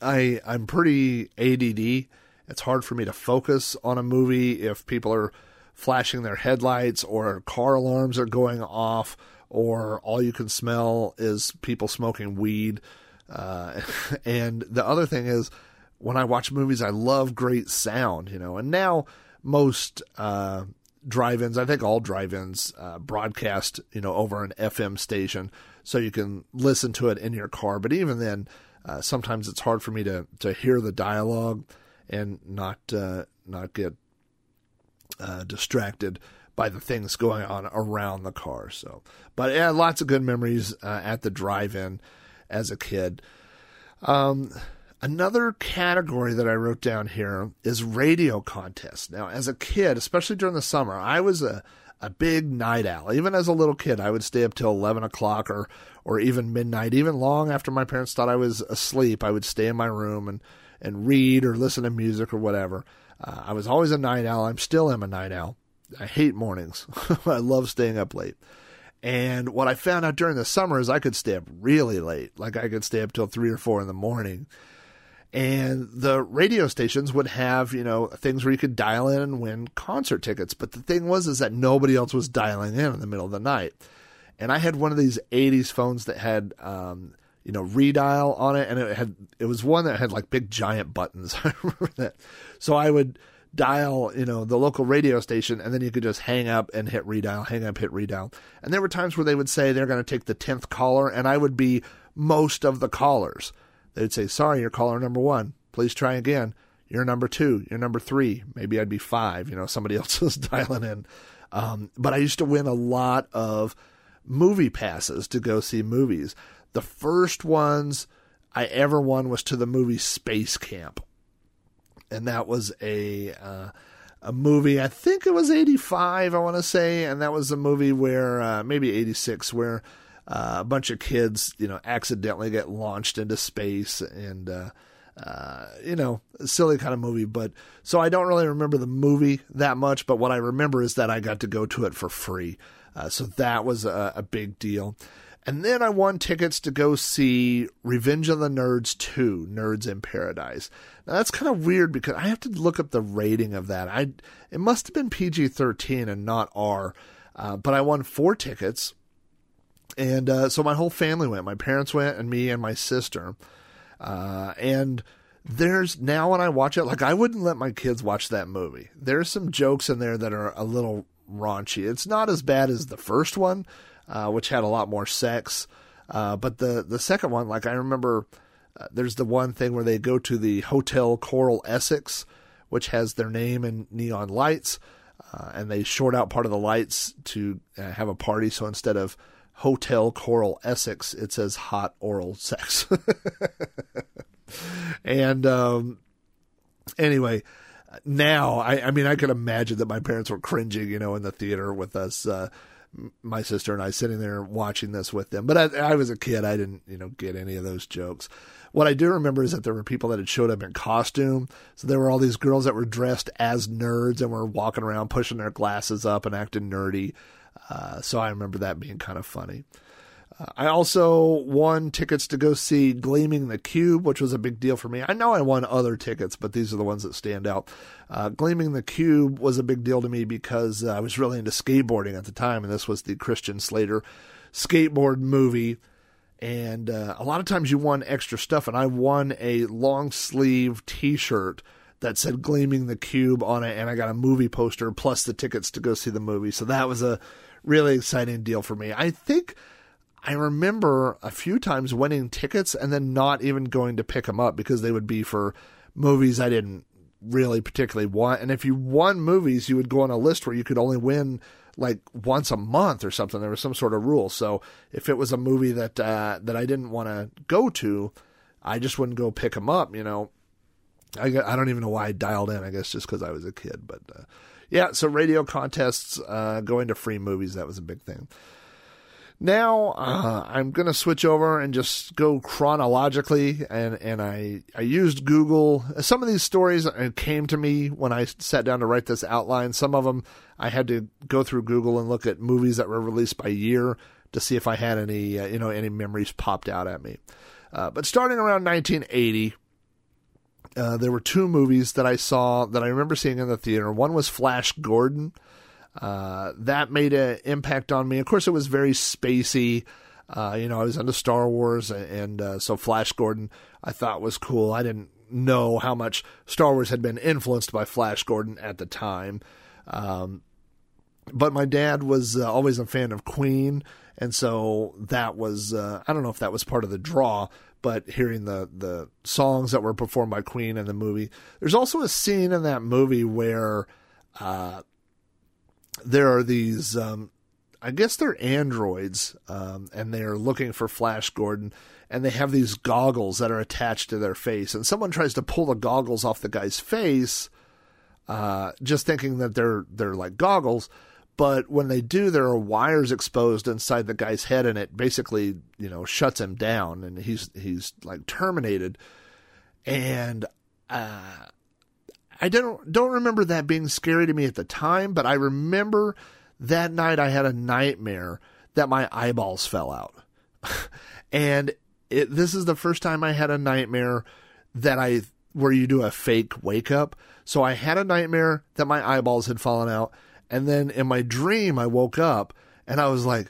I I'm pretty ADD. It's hard for me to focus on a movie if people are flashing their headlights or car alarms are going off or all you can smell is people smoking weed. Uh, and the other thing is, when I watch movies, I love great sound, you know. And now most uh, drive-ins, I think all drive-ins, uh, broadcast, you know, over an FM station, so you can listen to it in your car. But even then, uh, sometimes it's hard for me to to hear the dialogue and not uh, not get uh, distracted by the things going on around the car. So, but yeah, lots of good memories uh, at the drive-in as a kid. Um, another category that I wrote down here is radio contests. Now, as a kid, especially during the summer, I was a a big night owl. Even as a little kid, I would stay up till eleven o'clock or or even midnight, even long after my parents thought I was asleep. I would stay in my room and and read or listen to music or whatever. Uh, I was always a night owl. I'm still am a night owl. I hate mornings. I love staying up late. And what I found out during the summer is I could stay up really late. Like I could stay up till three or four in the morning. And the radio stations would have, you know, things where you could dial in and win concert tickets. But the thing was, is that nobody else was dialing in in the middle of the night. And I had one of these 80s phones that had, um, you know, redial on it. And it had, it was one that had like big giant buttons. I remember that. So I would, dial, you know, the local radio station, and then you could just hang up and hit redial, hang up, hit redial. And there were times where they would say they're going to take the 10th caller, and I would be most of the callers. They'd say, Sorry, you're caller number one. Please try again. You're number two. You're number three. Maybe I'd be five. You know, somebody else was dialing in. Um, but I used to win a lot of movie passes to go see movies. The first ones I ever won was to the movie Space Camp and that was a uh, a movie. I think it was '85, I want to say, and that was a movie where uh, maybe '86, where uh, a bunch of kids, you know, accidentally get launched into space, and uh, uh, you know, silly kind of movie. But so I don't really remember the movie that much, but what I remember is that I got to go to it for free. Uh, so that was a, a big deal. And then I won tickets to go see Revenge of the Nerds 2, Nerds in Paradise. Now that's kind of weird because I have to look up the rating of that. I it must have been PG-13 and not R. Uh, but I won four tickets, and uh, so my whole family went. My parents went, and me and my sister. Uh, and there's now when I watch it, like I wouldn't let my kids watch that movie. There's some jokes in there that are a little raunchy. It's not as bad as the first one, uh, which had a lot more sex. Uh, but the the second one, like I remember, uh, there's the one thing where they go to the Hotel Coral Essex, which has their name in neon lights, uh, and they short out part of the lights to have a party. So instead of Hotel Coral Essex, it says hot oral sex. and um, anyway, now I, I mean I could imagine that my parents were cringing, you know, in the theater with us. Uh, my sister and I sitting there watching this with them. But I, I was a kid; I didn't, you know, get any of those jokes. What I do remember is that there were people that had showed up in costume. So there were all these girls that were dressed as nerds and were walking around pushing their glasses up and acting nerdy. Uh, so I remember that being kind of funny. Uh, I also won tickets to go see Gleaming the Cube, which was a big deal for me. I know I won other tickets, but these are the ones that stand out. Uh, Gleaming the Cube was a big deal to me because uh, I was really into skateboarding at the time, and this was the Christian Slater skateboard movie. And uh, a lot of times you won extra stuff, and I won a long sleeve t shirt that said Gleaming the Cube on it, and I got a movie poster plus the tickets to go see the movie. So that was a really exciting deal for me. I think I remember a few times winning tickets and then not even going to pick them up because they would be for movies I didn't really particularly want. And if you won movies, you would go on a list where you could only win like once a month or something. There was some sort of rule. So if it was a movie that uh, that I didn't want to go to, I just wouldn't go pick them up. You know, I I don't even know why I dialed in. I guess just because I was a kid. But uh, yeah, so radio contests, uh, going to free movies, that was a big thing. Now uh, I'm going to switch over and just go chronologically, and and I I used Google. Some of these stories came to me when I sat down to write this outline. Some of them I had to go through Google and look at movies that were released by year to see if I had any uh, you know any memories popped out at me. Uh, but starting around 1980, uh, there were two movies that I saw that I remember seeing in the theater. One was Flash Gordon. Uh, that made an impact on me. Of course, it was very spacey. Uh, you know, I was into Star Wars, and uh, so Flash Gordon I thought was cool. I didn't know how much Star Wars had been influenced by Flash Gordon at the time. Um, but my dad was uh, always a fan of Queen, and so that was uh, I don't know if that was part of the draw, but hearing the the songs that were performed by Queen in the movie. There's also a scene in that movie where uh, there are these, um, I guess they're androids, um, and they are looking for Flash Gordon, and they have these goggles that are attached to their face, and someone tries to pull the goggles off the guy's face, uh, just thinking that they're they're like goggles. But when they do, there are wires exposed inside the guy's head, and it basically, you know, shuts him down, and he's he's like terminated. And uh, I don't don't remember that being scary to me at the time, but I remember that night I had a nightmare that my eyeballs fell out. and it, this is the first time I had a nightmare that I where you do a fake wake up. So I had a nightmare that my eyeballs had fallen out, and then in my dream I woke up and I was like,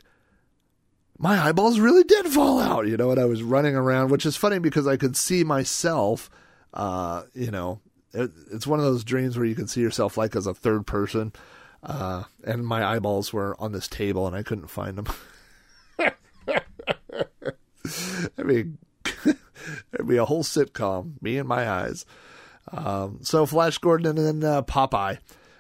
my eyeballs really did fall out, you know, and I was running around, which is funny because I could see myself, uh, you know, it, it's one of those dreams where you can see yourself like as a third person. Uh, and my eyeballs were on this table and I couldn't find them. I mean, it'd be a whole sitcom, me and my eyes. Um, so Flash Gordon and then uh, Popeye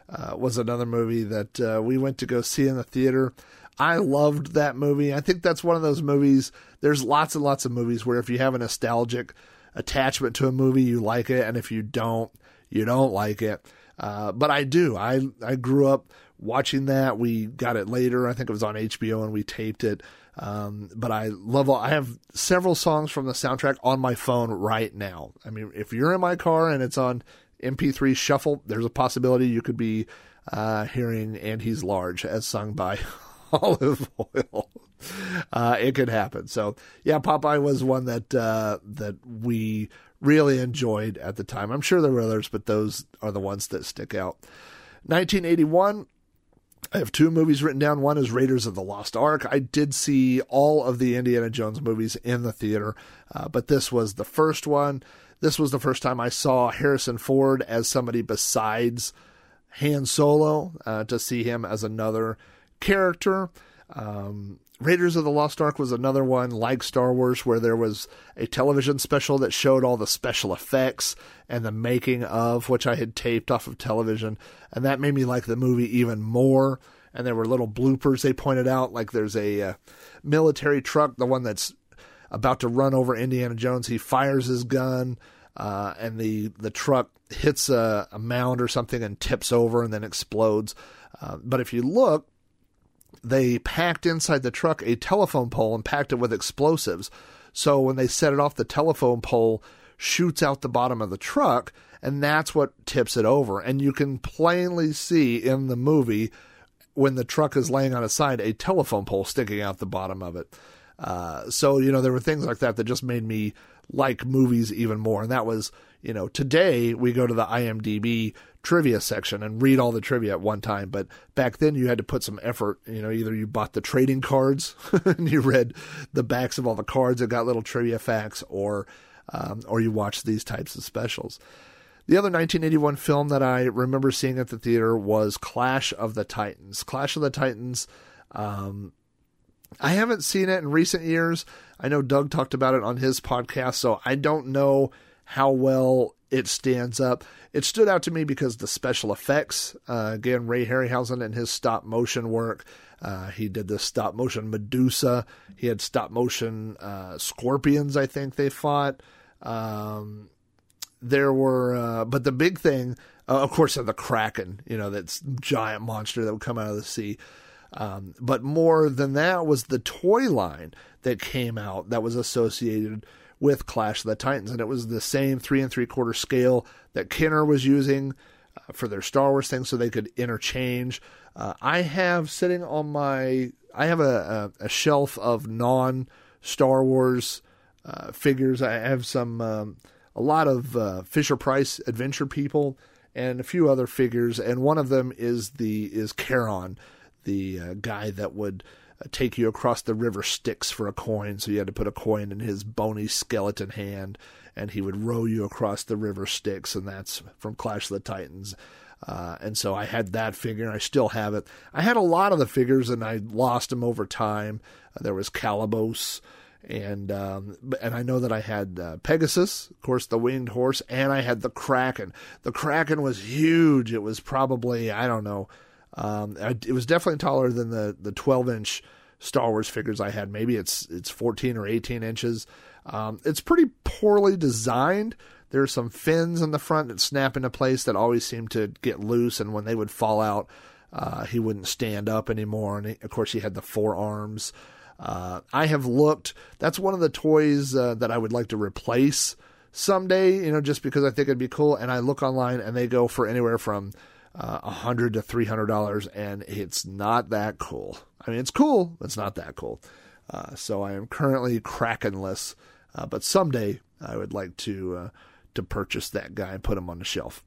uh, was another movie that uh, we went to go see in the theater. I loved that movie. I think that's one of those movies. There's lots and lots of movies where if you have a nostalgic attachment to a movie, you like it, and if you don't, you don't like it. Uh, but I do. I I grew up watching that. We got it later. I think it was on HBO and we taped it. Um, but I love. I have several songs from the soundtrack on my phone right now. I mean, if you're in my car and it's on MP3 shuffle, there's a possibility you could be uh, hearing "And He's Large" as sung by Olive Oyl. Uh, it could happen. So yeah, Popeye was one that uh, that we really enjoyed at the time. I'm sure there were others, but those are the ones that stick out. 1981. I have two movies written down. One is Raiders of the Lost Ark. I did see all of the Indiana Jones movies in the theater, uh, but this was the first one. This was the first time I saw Harrison Ford as somebody besides Han Solo, uh, to see him as another character. Um, Raiders of the Lost Ark was another one, like Star Wars, where there was a television special that showed all the special effects and the making of, which I had taped off of television. And that made me like the movie even more. And there were little bloopers they pointed out, like there's a uh, military truck, the one that's about to run over Indiana Jones. He fires his gun, uh, and the, the truck hits a, a, mound or something and tips over and then explodes. Uh, but if you look, they packed inside the truck a telephone pole and packed it with explosives. So when they set it off, the telephone pole shoots out the bottom of the truck, and that's what tips it over. And you can plainly see in the movie when the truck is laying on its side a telephone pole sticking out the bottom of it. Uh, so you know there were things like that that just made me like movies even more, and that was you know today we go to the IMDb trivia section and read all the trivia at one time. But back then you had to put some effort. You know, either you bought the trading cards and you read the backs of all the cards that got little trivia facts, or um, or you watched these types of specials. The other 1981 film that I remember seeing at the theater was Clash of the Titans. Clash of the Titans. Um, I haven't seen it in recent years. I know Doug talked about it on his podcast, so I don't know how well it stands up. It stood out to me because the special effects, uh, again, Ray Harryhausen and his stop motion work. Uh, he did the stop motion Medusa. He had stop motion uh, scorpions, I think they fought. Um, there were, uh, but the big thing, uh, of course, of the Kraken, you know, that's giant monster that would come out of the sea. Um, but more than that was the toy line that came out that was associated with Clash of the Titans, and it was the same three and three quarter scale that Kenner was using uh, for their Star Wars thing, so they could interchange. Uh, I have sitting on my, I have a, a, a shelf of non Star Wars uh, figures. I have some, um, a lot of uh, Fisher Price adventure people, and a few other figures, and one of them is the is Charon, the uh, guy that would uh, take you across the river Styx for a coin. So you had to put a coin in his bony skeleton hand, and he would row you across the river Styx, and that's from Clash of the Titans. Uh, and so I had that figure, and I still have it. I had a lot of the figures, and I lost them over time. Uh, there was Calibos, and um, and I know that I had uh, Pegasus, of course, the winged horse, and I had the Kraken. The Kraken was huge. It was probably I don't know um, it was definitely taller than the the 12 inch Star Wars figures I had. Maybe it's it's 14 or 18 inches. Um, it's pretty poorly designed. There are some fins in the front that snap into place that always seem to get loose, and when they would fall out, uh, he wouldn't stand up anymore. And he, of course, he had the forearms. Uh, I have looked. That's one of the toys uh, that I would like to replace someday. You know, just because I think it'd be cool. And I look online, and they go for anywhere from uh, hundred to three hundred dollars, and it's not that cool. I mean, it's cool, but it's not that cool. Uh, so I am currently Krakenless, uh, but someday I would like to uh, to purchase that guy and put him on the shelf.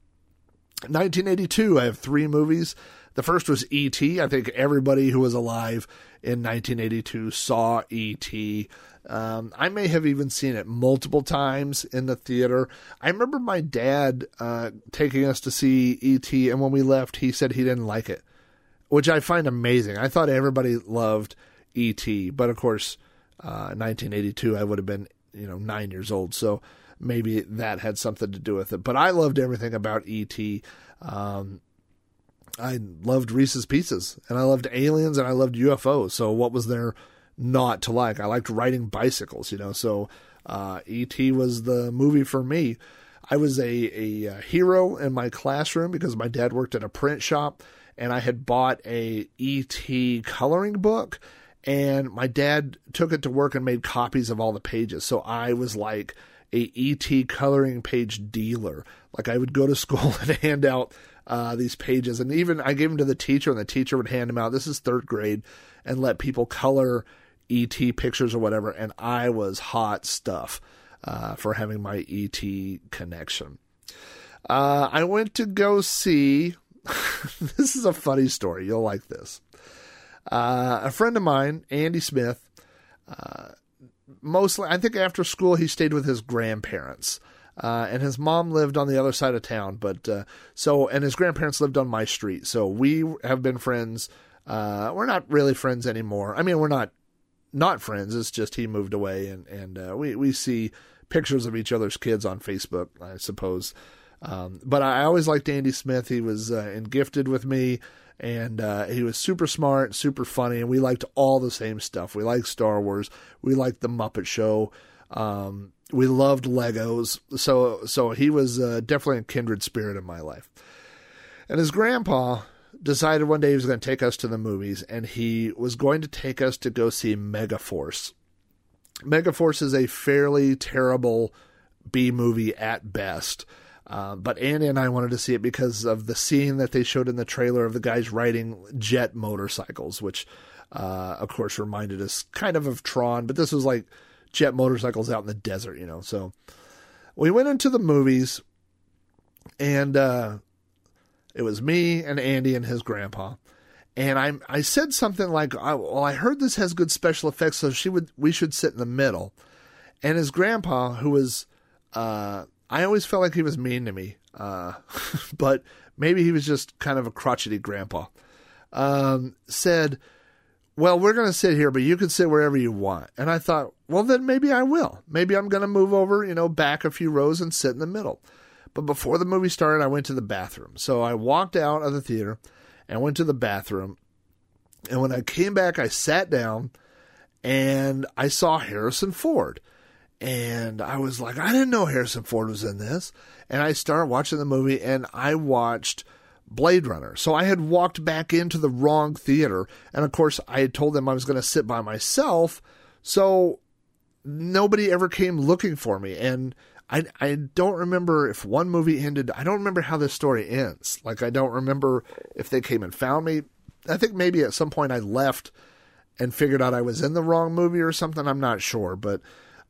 1982, I have three movies. The first was E.T. I think everybody who was alive in 1982 saw E.T. Um, I may have even seen it multiple times in the theater. I remember my dad uh, taking us to see E.T., and when we left, he said he didn't like it, which I find amazing. I thought everybody loved E.T., but of course, uh, 1982, I would have been, you know, nine years old, so maybe that had something to do with it. But I loved everything about E.T. Um, I loved Reese's Pieces, and I loved aliens, and I loved UFOs. So what was there? Not to like. I liked riding bicycles, you know. So uh, E.T. was the movie for me. I was a, a, a hero in my classroom because my dad worked at a print shop, and I had bought a E.T. coloring book, and my dad took it to work and made copies of all the pages. So I was like a ET coloring page dealer. Like I would go to school and hand out uh, these pages, and even I gave them to the teacher, and the teacher would hand them out. This is third grade, and let people color ET pictures or whatever, and I was hot stuff uh, for having my ET connection. Uh, I went to go see. this is a funny story. You'll like this. Uh, a friend of mine, Andy Smith, uh, mostly, I think after school, he stayed with his grandparents. Uh, and his mom lived on the other side of town, but uh, so and his grandparents lived on my street. So we have been friends. we're not really friends anymore. I mean, we're not not friends. It's just he moved away, and and uh, we we see pictures of each other's kids on Facebook, I suppose. Um, but I always liked Andy Smith. He was uh, and gifted with me, and uh, he was super smart, super funny, and we liked all the same stuff. We liked Star Wars. We liked the Muppet Show. Um, we loved Legos. So so he was uh, definitely a kindred spirit in my life. And his grandpa decided one day he was going to take us to the movies, and he was going to take us to go see Megaforce. Megaforce is a fairly terrible B movie at best. Uh, but Andy and I wanted to see it because of the scene that they showed in the trailer of the guys riding jet motorcycles, which, uh, of course, reminded us kind of of Tron, but this was like jet motorcycles out in the desert, you know. So we went into the movies, and uh, it was me and Andy and his grandpa. And I I said something like, "Well, I heard this has good special effects, so she would we should sit in the middle." And his grandpa, who was, uh, I always felt like he was mean to me, uh, but maybe he was just kind of a crotchety grandpa, um, said, well, we're going to sit here, but you can sit wherever you want. And I thought, well, then maybe I will. Maybe I'm going to move over, you know, back a few rows and sit in the middle. But before the movie started, I went to the bathroom. So I walked out of the theater and went to the bathroom. And when I came back, I sat down and I saw Harrison Ford. And I was like, I didn't know Harrison Ford was in this. And I started watching the movie and I watched Blade Runner. So I had walked back into the wrong theater. And of course, I had told them I was going to sit by myself. So nobody ever came looking for me. And I, I don't remember if one movie ended. I don't remember how this story ends. Like, I don't remember if they came and found me. I think maybe at some point I left and figured out I was in the wrong movie or something. I'm not sure. But,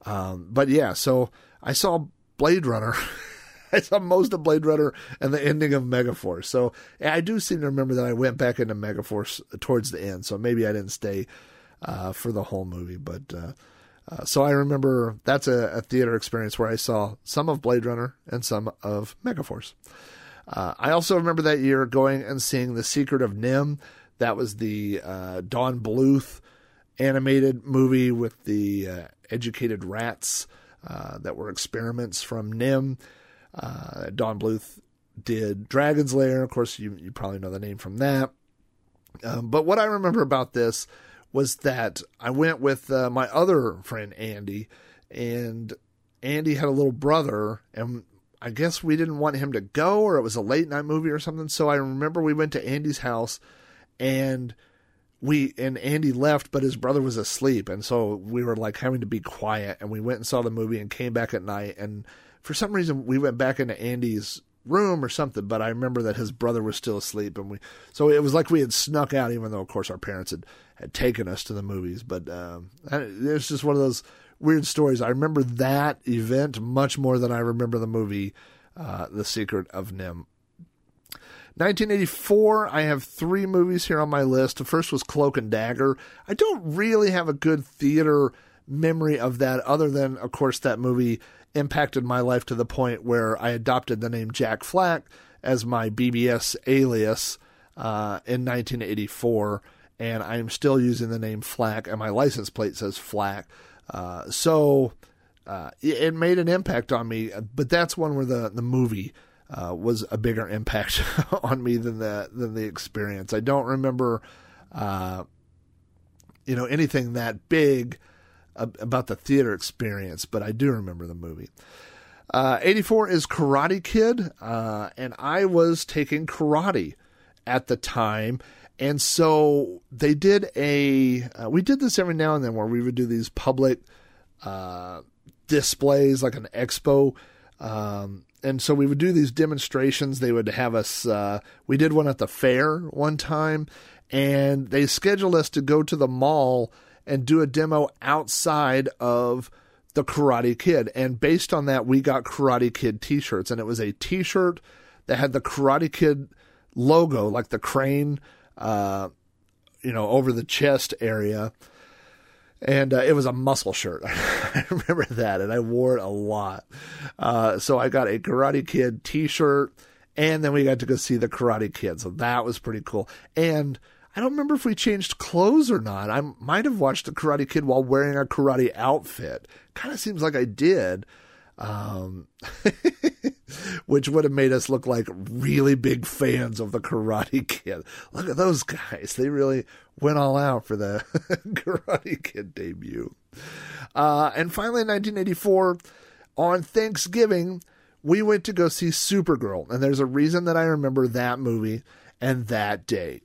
um, but yeah, so I saw Blade Runner. I saw most of Blade Runner and the ending of Megaforce. So I do seem to remember that I went back into Megaforce towards the end. So maybe I didn't stay uh, for the whole movie, but uh, uh, so I remember that's a, a, theater experience where I saw some of Blade Runner and some of Megaforce. Uh, I also remember that year going and seeing The Secret of NIMH. That was the uh, Don Bluth animated movie with the uh, educated rats that were experiments from NIMH. Uh, Don Bluth did Dragon's Lair. Of course, you, you probably know the name from that. Um, but what I remember about this was that I went with uh, my other friend, Andy, and Andy had a little brother, and I guess we didn't want him to go, or it was a late night movie or something. So I remember we went to Andy's house, and we and Andy left, but his brother was asleep, and so we were like having to be quiet. And we went and saw the movie and came back at night, and for some reason we went back into Andy's room or something, but I remember that his brother was still asleep and we so it was like we had snuck out even though of course our parents had, had taken us to the movies. But um it's just one of those weird stories. I remember that event much more than I remember the movie uh, The Secret of NIMH. 1984, I have three movies here on my list. The first was Cloak and Dagger. I don't really have a good theater memory of that other than, of course, that movie impacted my life to the point where I adopted the name Jack Flack as my BBS alias uh, in 1984, and I am still using the name Flack, and my license plate says Flack. Uh, so uh, it made an impact on me, but that's one where the the movie uh, was a bigger impact on me than the than the experience. I don't remember, uh, you know, anything that big about the theater experience, but I do remember the movie. Uh, 84 is Karate Kid, uh, and I was taking karate at the time. And so they did a, uh, we did this every now and then where we would do these public uh, displays, like an expo. Um, and so we would do these demonstrations. They would have us, uh, we did one at the fair one time, and they scheduled us to go to the mall and do a demo outside of the Karate Kid. And based on that, we got Karate Kid t shirts. And it was a t shirt that had the Karate Kid logo, like the crane, uh, you know, over the chest area. And uh, it was a muscle shirt. I remember that. And I wore it a lot. Uh, so I got a Karate Kid t shirt. And then we got to go see the Karate Kid. So that was pretty cool. And I don't remember if we changed clothes or not. I might have watched the Karate Kid while wearing a karate outfit. Kind of seems like I did. Um, which would have made us look like really big fans of the Karate Kid. Look at those guys. They really went all out for the Karate Kid debut. Uh, and finally, in 1984, on Thanksgiving, we went to go see Supergirl. And there's a reason that I remember that movie and that day.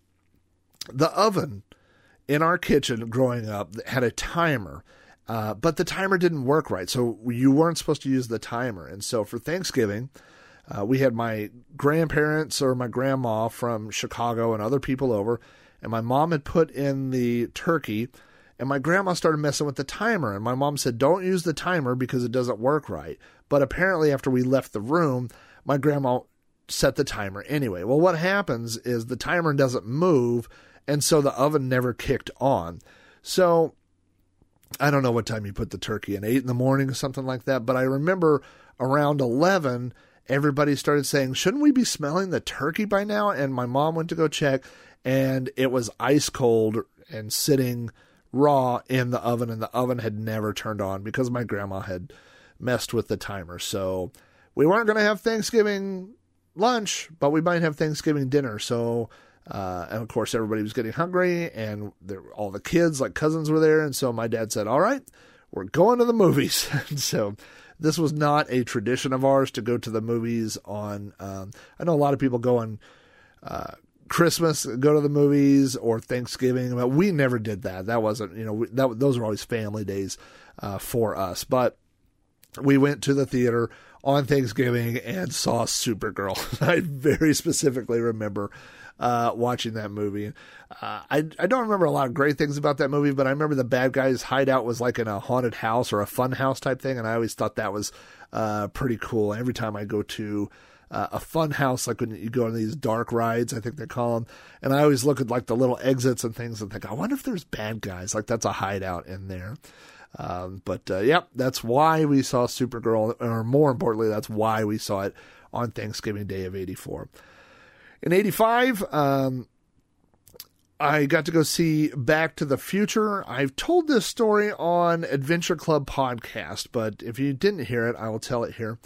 the oven in our kitchen growing up had a timer, uh, but the timer didn't work right. So you weren't supposed to use the timer. And so for Thanksgiving, uh, we had my grandparents or my grandma from Chicago and other people over, and my mom had put in the turkey, and my grandma started messing with the timer. And my mom said, Don't use the timer because it doesn't work right. But apparently, after we left the room, my grandma set the timer anyway. Well, what happens is the timer doesn't move and so the oven never kicked on. So I don't know what time you put the turkey in, eight in the morning or something like that. But I remember around 11, everybody started saying, Shouldn't we be smelling the turkey by now? And my mom went to go check, and it was ice cold and sitting raw in the oven, and the oven had never turned on because my grandma had messed with the timer. So we weren't going to have Thanksgiving lunch, but we might have Thanksgiving dinner. So, uh, and of course, everybody was getting hungry, and there, all the kids, like cousins, were there. And so my dad said, All right, we're going to the movies. and so this was not a tradition of ours to go to the movies on. Um, I know a lot of people go on uh, Christmas, go to the movies, or Thanksgiving, but we never did that. That wasn't, you know, we, that those were always family days uh, for us. But we went to the theater on Thanksgiving and saw Supergirl. I very specifically remember uh, watching that movie. Uh, I I don't remember a lot of great things about that movie, but I remember the bad guy's hideout was like in a haunted house or a fun house type thing, and I always thought that was uh, pretty cool. Every time I go to uh, a fun house, like when you go on these dark rides, I think they call them, and I always look at like the little exits and things and think, I wonder if there's bad guys. Like that's a hideout in there. Um, but uh, yep, that's why we saw Supergirl, or more importantly, that's why we saw it on Thanksgiving Day of '84. In '85, um, I got to go see Back to the Future. I've told this story on Adventure Club podcast, but if you didn't hear it, I will tell it here.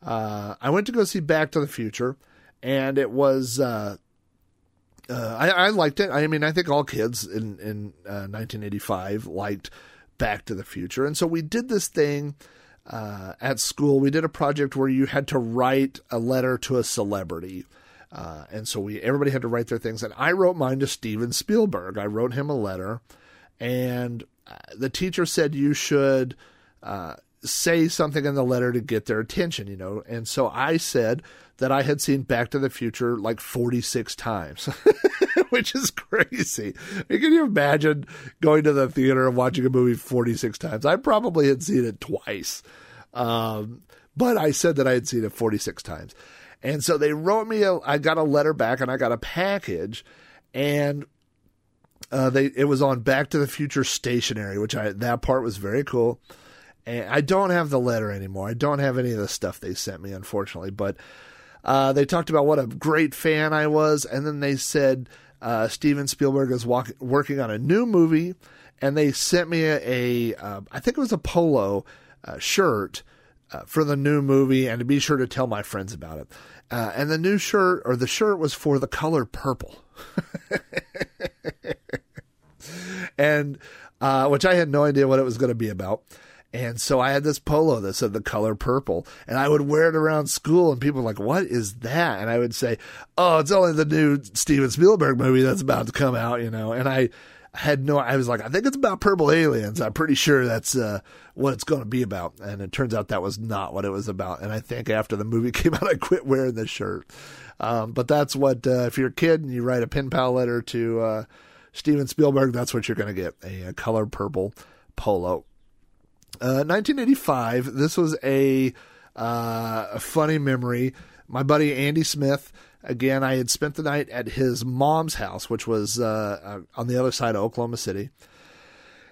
Uh, I went to go see Back to the Future, and it was. Uh, uh, I, I, liked it. I mean, I think all kids in in 1985 uh, liked Back to the Future. And so we did this thing uh, at school. We did a project where you had to write a letter to a celebrity. Uh, and so we everybody had to write their things. And I wrote mine to Steven Spielberg. I wrote him a letter, and uh, the teacher said you should uh, say something in the letter to get their attention, you know. And so I said that I had seen Back to the Future like 46 times, which is crazy. Can you imagine going to the theater and watching a movie 46 times? I probably had seen it twice. Um, but I said that I had seen it 46 times. And so they wrote me a, I got a letter back and I got a package and uh, they, it was on Back to the Future stationery, which I, that part was very cool. And I don't have the letter anymore. I don't have any of the stuff they sent me, unfortunately. But uh, they talked about what a great fan I was, and then they said uh, Steven Spielberg is walk- working on a new movie, and they sent me a, uh, I think it was a polo uh, shirt uh, for the new movie, and to be sure to tell my friends about it. Uh, and the new shirt or the shirt was for the color purple, and which I had no idea what it was going to be about. And so I had this polo that said the color purple, and I would wear it around school, and people were like, "What is that?" And I would say, "Oh, it's only the new Steven Spielberg movie that's about to come out," you know. And I had no, I was like, "I think it's about purple aliens. I'm pretty sure that's uh, what it's going to be about." And it turns out that was not what it was about. And I think after the movie came out, I quit wearing this shirt. Um, but that's what uh, if you're a kid and you write a pen pal letter to uh, Steven Spielberg, that's what you're going to get a, a color purple polo. 1985. Uh, this was a, uh, a funny memory. My buddy Andy Smith. Again, I had spent the night at his mom's house, which was uh, uh on the other side of Oklahoma City.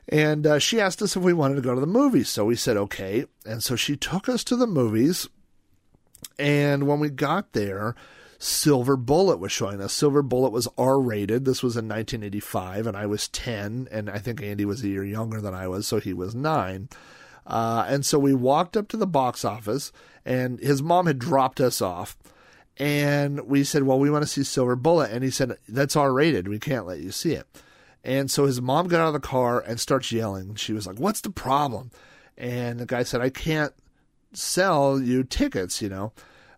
And uh, she asked us if we wanted to go to the movies. So we said, okay. And so she took us to the movies. And when we got there, Silver Bullet was showing us. Silver Bullet was R rated. This was in 1985, and I was 10, and I think Andy was a year younger than I was, so he was 9. Uh, and so we walked up to the box office, and his mom had dropped us off. And we said, Well, we want to see Silver Bullet. And he said, That's R rated. We can't let you see it. And so his mom got out of the car and starts yelling. She was like, What's the problem? And the guy said, I can't sell you tickets, you know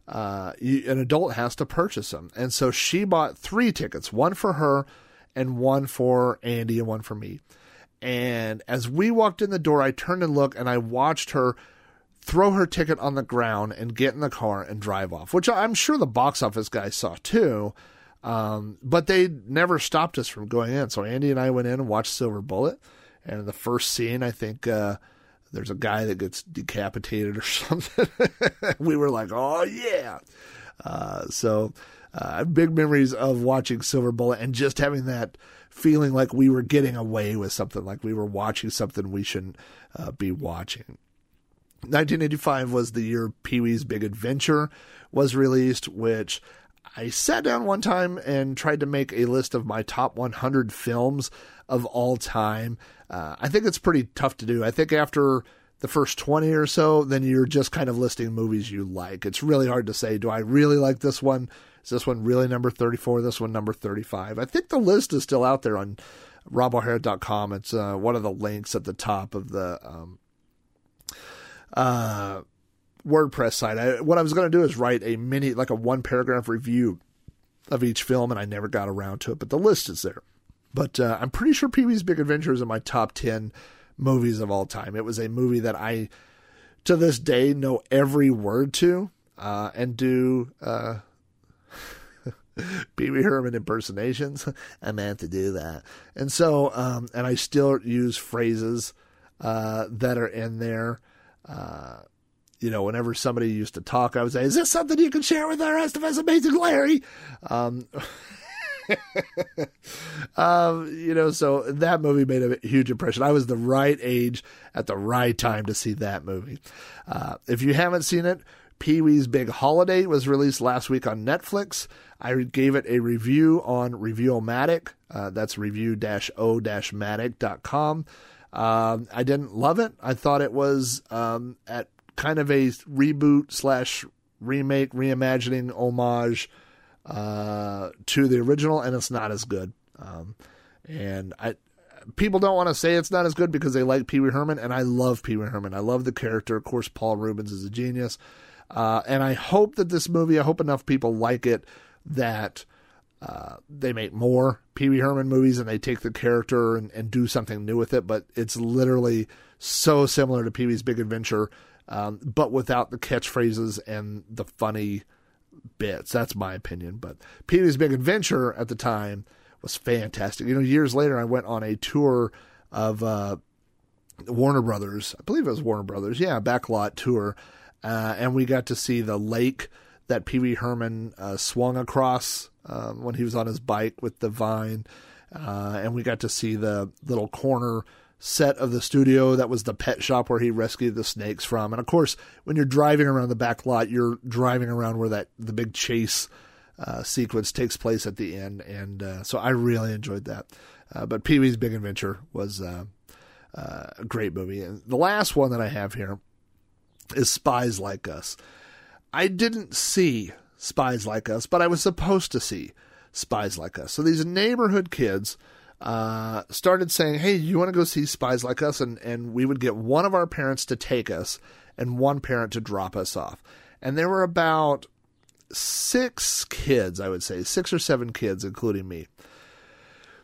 uh, you, an adult has to purchase them. And so she bought three tickets, one for her and one for Andy and one for me. And as we walked in the door, I turned and looked and I watched her throw her ticket on the ground and get in the car and drive off, which I'm sure the box office guys saw too. Um, but they never stopped us from going in. So Andy and I went in and watched Silver Bullet. And in the first scene, I think uh, there's a guy that gets decapitated or something. we were like, oh yeah. Uh, so uh, big memories of watching Silver Bullet and just having that feeling like we were getting away with something, like we were watching something we shouldn't uh, be watching. 1985 was the year Pee Wee's Big Adventure was released, which I sat down one time and tried to make a list of my top 100 films of all time. Uh, I think it's pretty tough to do. I think after the first 20 or so, then you're just kind of listing movies you like. It's really hard to say, do I really like this one? Is this one really number 34? This one number 35? I think the list is still out there on robohara.com. It's uh, one of the links at the top of the um, uh, WordPress site. I, what I was going to do is write a mini, like a one paragraph review of each film, and I never got around to it, but the list is there. But uh, I'm pretty sure Pee Wee's Big Adventure is in my top 10 movies of all time. It was a movie that I, to this day, know every word to uh, and do uh, Pee Wee Herman impersonations. I meant to do that. And so, um, and I still use phrases uh, that are in there. Uh, you know, whenever somebody used to talk, I would say, "Is this something you can share with the rest of us, Amazing Larry?" Um, um, you know, so that movie made a huge impression. I was the right age at the right time to see that movie. Uh, if you haven't seen it, Pee Wee's Big Holiday was released last week on Netflix. I gave it a review on Review-O-Matic. Uh, that's review-o-matic.com. Um, I didn't love it. I thought it was um, at kind of a reboot slash remake, reimagining, homage uh, to the original, and it's not as good. Um, and I, people don't want to say it's not as good because they like Pee Wee Herman, and I love Pee Wee Herman. I love the character. Of course, Paul Reubens is a genius. Uh, and I hope that this movie, I hope enough people like it that uh, they make more Pee Wee Herman movies and they take the character and, and, do something new with it. But it's literally so similar to Pee Wee's Big Adventure, um, but without the catchphrases and the funny bits. That's my opinion. But Pee Wee's Big Adventure at the time was fantastic. You know, years later, I went on a tour of uh, Warner Brothers. I believe it was Warner Brothers. Yeah, backlot tour. Uh, and we got to see the lake that Pee Wee Herman uh, swung across um, when he was on his bike with the vine. Uh, and we got to see the little corner set of the studio that was the pet shop where he rescued the snakes from. And of course, when you're driving around the back lot, you're driving around where that the big chase uh, sequence takes place at the end. And uh, so I really enjoyed that. Uh, but Pee Wee's Big Adventure was uh, uh, a great movie. And the last one that I have here is Spies Like Us. I didn't see Spies Like Us, but I was supposed to see Spies Like Us. So these neighborhood kids uh, started saying, "Hey, you want to go see Spies Like Us?" and and we would get one of our parents to take us and one parent to drop us off. And there were about six kids, I would say, six or seven kids, including me.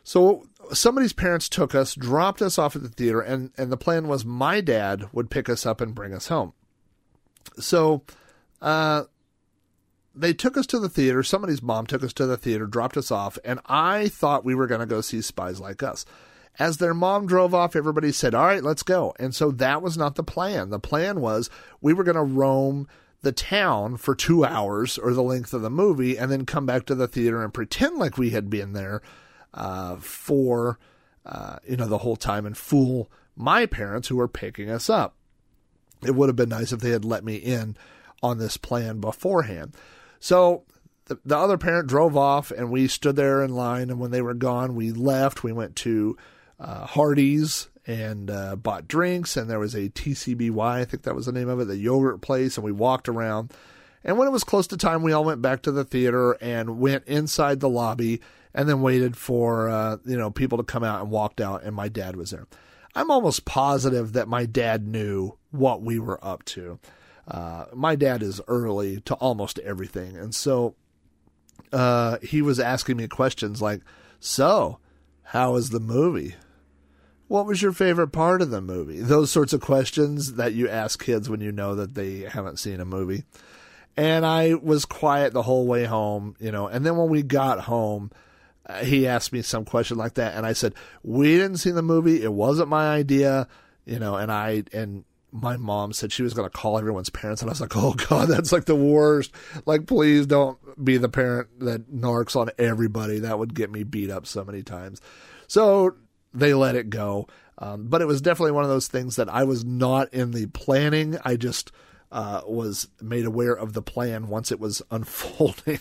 So somebody's parents took us, dropped us off at the theater, and, and the plan was my dad would pick us up and bring us home. So uh, they took us to the theater. Somebody's mom took us to the theater, dropped us off, and I thought we were going to go see Spies Like Us. As their mom drove off, everybody said, All right, let's go. And so that was not the plan. The plan was we were going to roam the town for two hours or the length of the movie and then come back to the theater and pretend like we had been there uh, for, uh, you know, the whole time and fool my parents who were picking us up. It would have been nice if they had let me in on this plan beforehand. So the, the other parent drove off, and we stood there in line. And when they were gone, we left. We went to uh, Hardee's and uh, bought drinks. And there was a TCBY, I think that was the name of it, the yogurt place. And we walked around. And when it was close to time, we all went back to the theater and went inside the lobby and then waited for uh, you know people to come out and walked out. And my dad was there. I'm almost positive that my dad knew what we were up to. Uh, my dad is early to almost everything. And so uh, he was asking me questions like, So, how was the movie? What was your favorite part of the movie? Those sorts of questions that you ask kids when you know that they haven't seen a movie. And I was quiet the whole way home, you know. And then when we got home, uh, he asked me some question like that. And I said, We didn't see the movie. It wasn't my idea, you know. And I, and my mom said she was going to call everyone's parents, and I was like, "Oh God, that's like the worst! Like, please don't be the parent that narks on everybody. That would get me beat up so many times." So they let it go, um, but it was definitely one of those things that I was not in the planning. I just uh, was made aware of the plan once it was unfolding.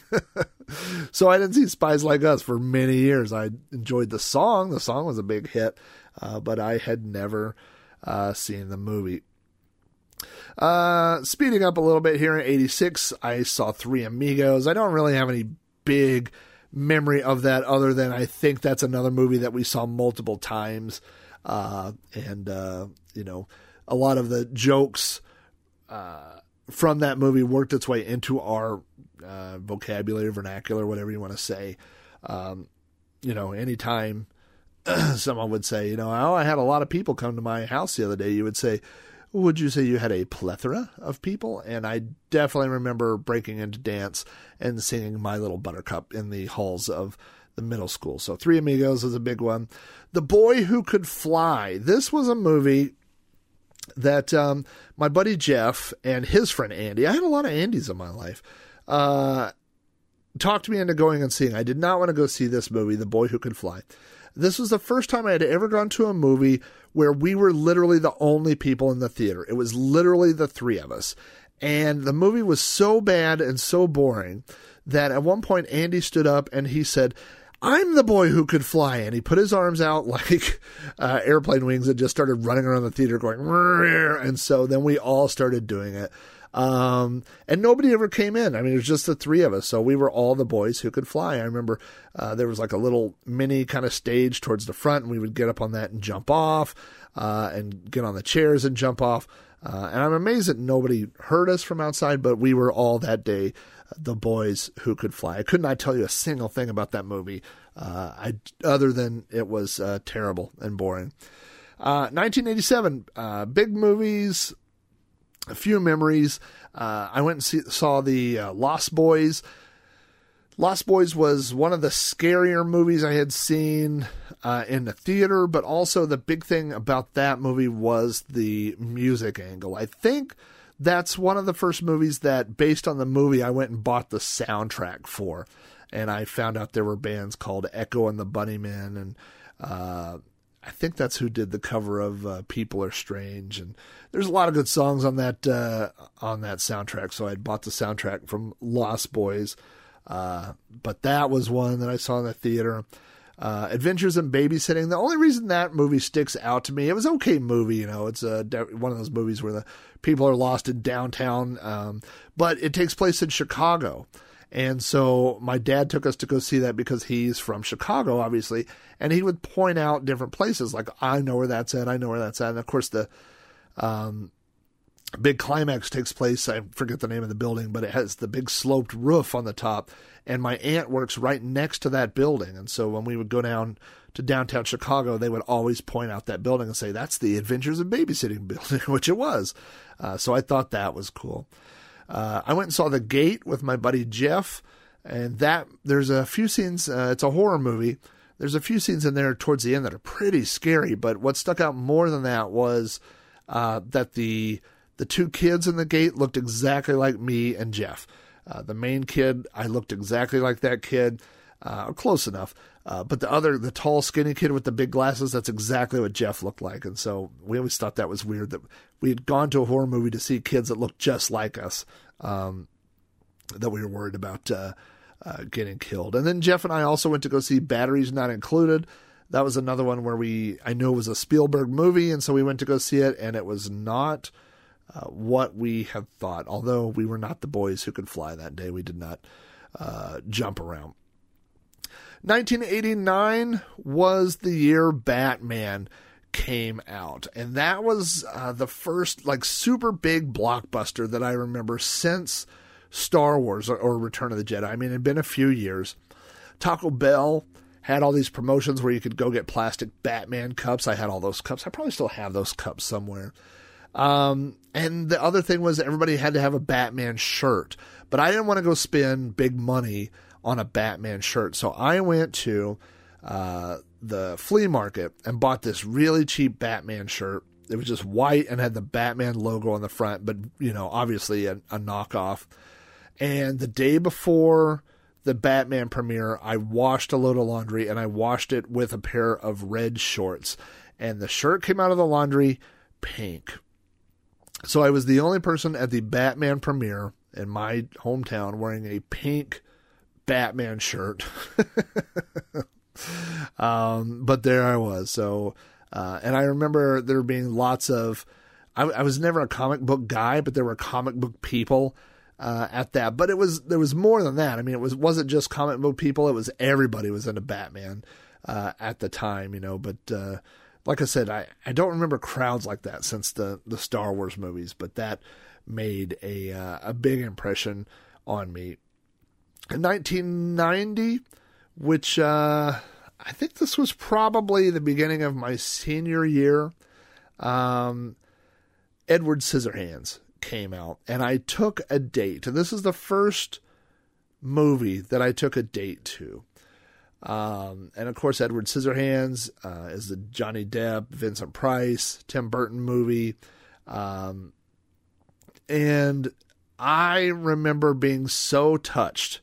so I didn't see Spies Like Us for many years. I enjoyed the song. The song was a big hit, uh, but I had never uh, seen the movie. Uh, speeding up a little bit here in 86, I saw Three Amigos. I don't really have any big memory of that other than I think that's another movie that we saw multiple times. Uh, and, uh, you know, a lot of the jokes uh, from that movie worked its way into our uh, vocabulary, vernacular, whatever you want to say. Um, you know, anytime someone would say, you know, oh, I had a lot of people come to my house the other day, you would say, would you say you had a plethora of people? And I definitely remember breaking into dance and singing My Little Buttercup in the halls of the middle school. So Three Amigos is a big one. The Boy Who Could Fly. This was a movie that um, my buddy Jeff and his friend Andy, I had a lot of Andys in my life, uh, talked me into going and seeing. I did not want to go see this movie, The Boy Who Could Fly. This was the first time I had ever gone to a movie where we were literally the only people in the theater. It was literally the three of us. And the movie was so bad and so boring that at one point Andy stood up and he said, I'm the boy who could fly. And he put his arms out like uh, airplane wings and just started running around the theater going, and so then we all started doing it. Um, and nobody ever came in. I mean, it was just the three of us. So we were all the boys who could fly. I remember uh, there was like a little mini kind of stage towards the front, and we would get up on that and jump off uh, and get on the chairs and jump off. Uh, and I'm amazed that nobody heard us from outside, but we were all that day the boys who could fly. I could not tell you a single thing about that movie, uh, I, other than it was uh, terrible and boring. 1987, uh, uh, big movies, a few memories. Uh, I went and see, saw the Lost Boys. Lost Boys was one of the scarier movies I had seen uh, in the theater, but also the big thing about that movie was the music angle. I think that's one of the first movies that, based on the movie, I went and bought the soundtrack for. And I found out there were bands called Echo and the Bunnymen, and uh, I think that's who did the cover of uh, "People Are Strange." And there's a lot of good songs on that uh, on that soundtrack. So I bought the soundtrack from Lost Boys. Uh, but that was one that I saw in the theater. Uh, Adventures in Babysitting. The only reason that movie sticks out to me, it was okay movie. You know, it's a one of those movies where the people are lost in downtown, um, but it takes place in Chicago. And so my dad took us to go see that because he's from Chicago, obviously, and he would point out different places like I know where that's at, I know where that's at, and of course the um, big climax takes place. I forget the name of the building, but it has the big sloped roof on the top. And my aunt works right next to that building. And so when we would go down to downtown Chicago, they would always point out that building and say, that's the Adventures of Babysitting building, which it was. Uh, so I thought that was cool. Uh, I went and saw The Gate with my buddy Jeff. And that, there's a few scenes, uh, it's a horror movie. There's a few scenes in there towards the end that are pretty scary. But what stuck out more than that was uh, that the the two kids in the gate looked exactly like me and Jeff. Uh, the main kid, I looked exactly like that kid, uh, close enough. Uh, but the other, the tall, skinny kid with the big glasses, that's exactly what Jeff looked like. And so we always thought that was weird that we had gone to a horror movie to see kids that looked just like us, um, that we were worried about uh, uh, getting killed. And then Jeff and I also went to go see Batteries Not Included. That was another one where we, I know it was a Spielberg movie, and so we went to go see it, and it was not uh, what we had thought. Although we were not the boys who could fly that day, we did not uh, jump around. 1989 was the year Batman came out, and that was uh, the first like super big blockbuster that I remember since Star Wars or, or Return of the Jedi. I mean, it had been a few years. Taco Bell had all these promotions where you could go get plastic Batman cups. I had all those cups. I probably still have those cups somewhere. Um, and the other thing was everybody had to have a Batman shirt, but I didn't want to go spend big money on a Batman shirt. So I went to uh, the flea market and bought this really cheap Batman shirt. It was just white and had the Batman logo on the front, but you know, obviously a, a knockoff. And the day before the Batman premiere, I washed a load of laundry and I washed it with a pair of red shorts. And the shirt came out of the laundry pink So I was the only person at the Batman premiere in my hometown wearing a pink Batman shirt. um, but there I was. So, uh, and I remember there being lots of. I, I, was never a comic book guy, but there were comic book people uh, at that. But it was there was more than that. I mean, it was wasn't just comic book people. It was everybody was into Batman uh, at the time, you know. But uh, like I said, I, I don't remember crowds like that since the the Star Wars movies. But that made a uh, a big impression on me. In 1990, which uh, I think this was probably the beginning of my senior year, um, Edward Scissorhands came out, and I took a date. And this is the first movie that I took a date to. Um, and of course, Edward Scissorhands uh, is the Johnny Depp, Vincent Price, Tim Burton movie. Um, and I remember being so touched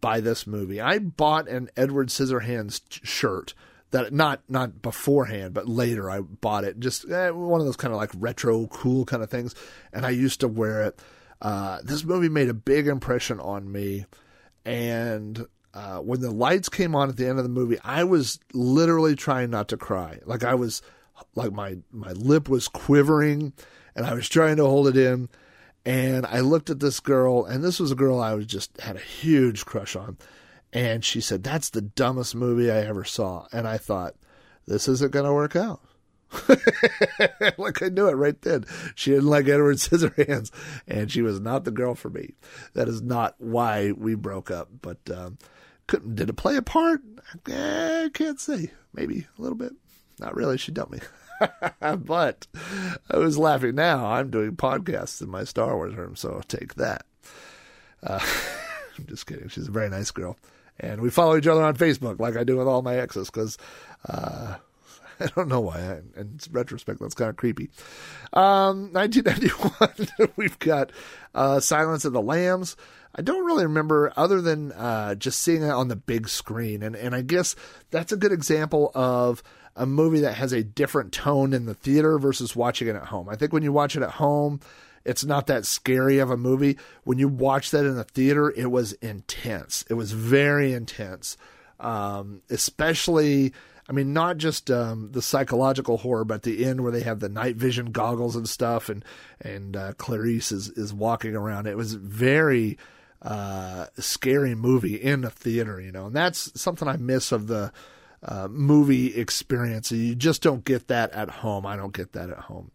by this movie. I bought an Edward Scissorhands shirt that not not beforehand, but later I bought it. Just eh, one of those kind of like retro cool kind of things, and I used to wear it. Uh, this movie made a big impression on me, and uh, when the lights came on at the end of the movie, I was literally trying not to cry. Like I was, like my my lip was quivering, and I was trying to hold it in. And I looked at this girl, and this was a girl I was just had a huge crush on. And she said, That's the dumbest movie I ever saw. And I thought, This isn't going to work out. like I knew it right then. She didn't like Edward Scissorhands, and she was not the girl for me. That is not why we broke up. But um, couldn't did it play a part? Eh, I can't say. Maybe a little bit. Not really. She dumped me. but I was laughing now. I'm doing podcasts in my Star Wars room, so take that. Uh, I'm just kidding. She's a very nice girl. And we follow each other on Facebook like I do with all my exes because uh, I don't know why. I, in retrospect, that's kind of creepy. Um, 1991, we've got uh, Silence of the Lambs. I don't really remember other than uh, just seeing it on the big screen. And, and I guess that's a good example of a movie that has a different tone in the theater versus watching it at home. I think when you watch it at home, it's not that scary of a movie. When you watch that in the theater, it was intense. It was very intense, um, especially. I mean, not just um, the psychological horror, but the end where they have the night vision goggles and stuff, and and uh, Clarice is is walking around. It was very uh, scary movie in the theater, you know, and that's something I miss of the uh, movie experience. You just don't get that at home. I don't get that at home.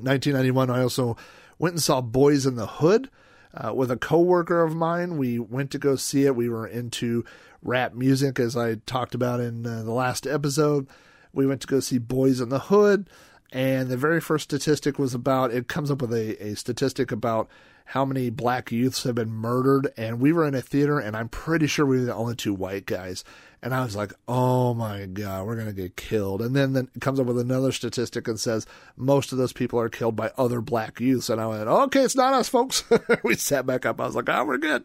1991, I also went and saw Boys in the Hood uh, with a coworker of mine. We went to go see it. We were into rap music, as I talked about in uh, the last episode. We went to go see Boys in the Hood, and the very first statistic was about it comes up with a, a statistic about how many black youths have been murdered. And we were in a theater, and I'm pretty sure we were the only two white guys. And I was like, oh my God, we're going to get killed. And then, then it comes up with another statistic and says most of those people are killed by other black youths. And I went, okay, it's not us, folks. we sat back up. I was like, oh, we're good.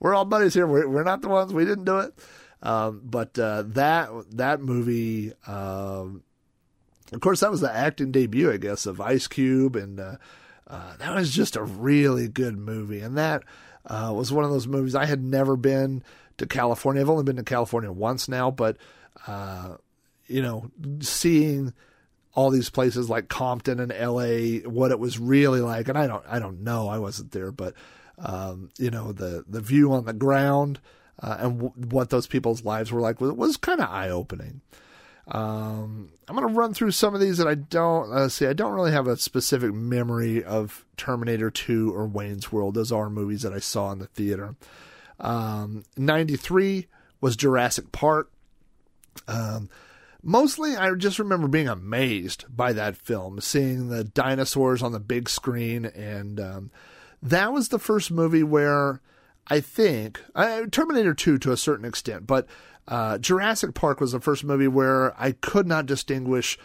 We're all buddies here. We're, we're not the ones. We didn't do it. Um, but uh, that that movie, um, of course, that was the acting debut, I guess, of Ice Cube. And uh, uh, that was just a really good movie. And that uh, was one of those movies I had never been to California. I've only been to California once now, but uh, you know, seeing all these places like Compton and LA, what it was really like, and I don't, I don't know, I wasn't there, but um, you know, the the view on the ground uh, and w- what those people's lives were like was, was kind of eye opening. Um, I'm going to run through some of these that I don't uh, see. I don't really have a specific memory of Terminator 2 or Wayne's World. Those are movies that I saw in the theater. Um, 93 was Jurassic Park. Um, mostly, I just remember being amazed by that film, seeing the dinosaurs on the big screen. And um, that was the first movie where I think, uh, Terminator 2 to a certain extent, but uh, Jurassic Park was the first movie where I could not distinguish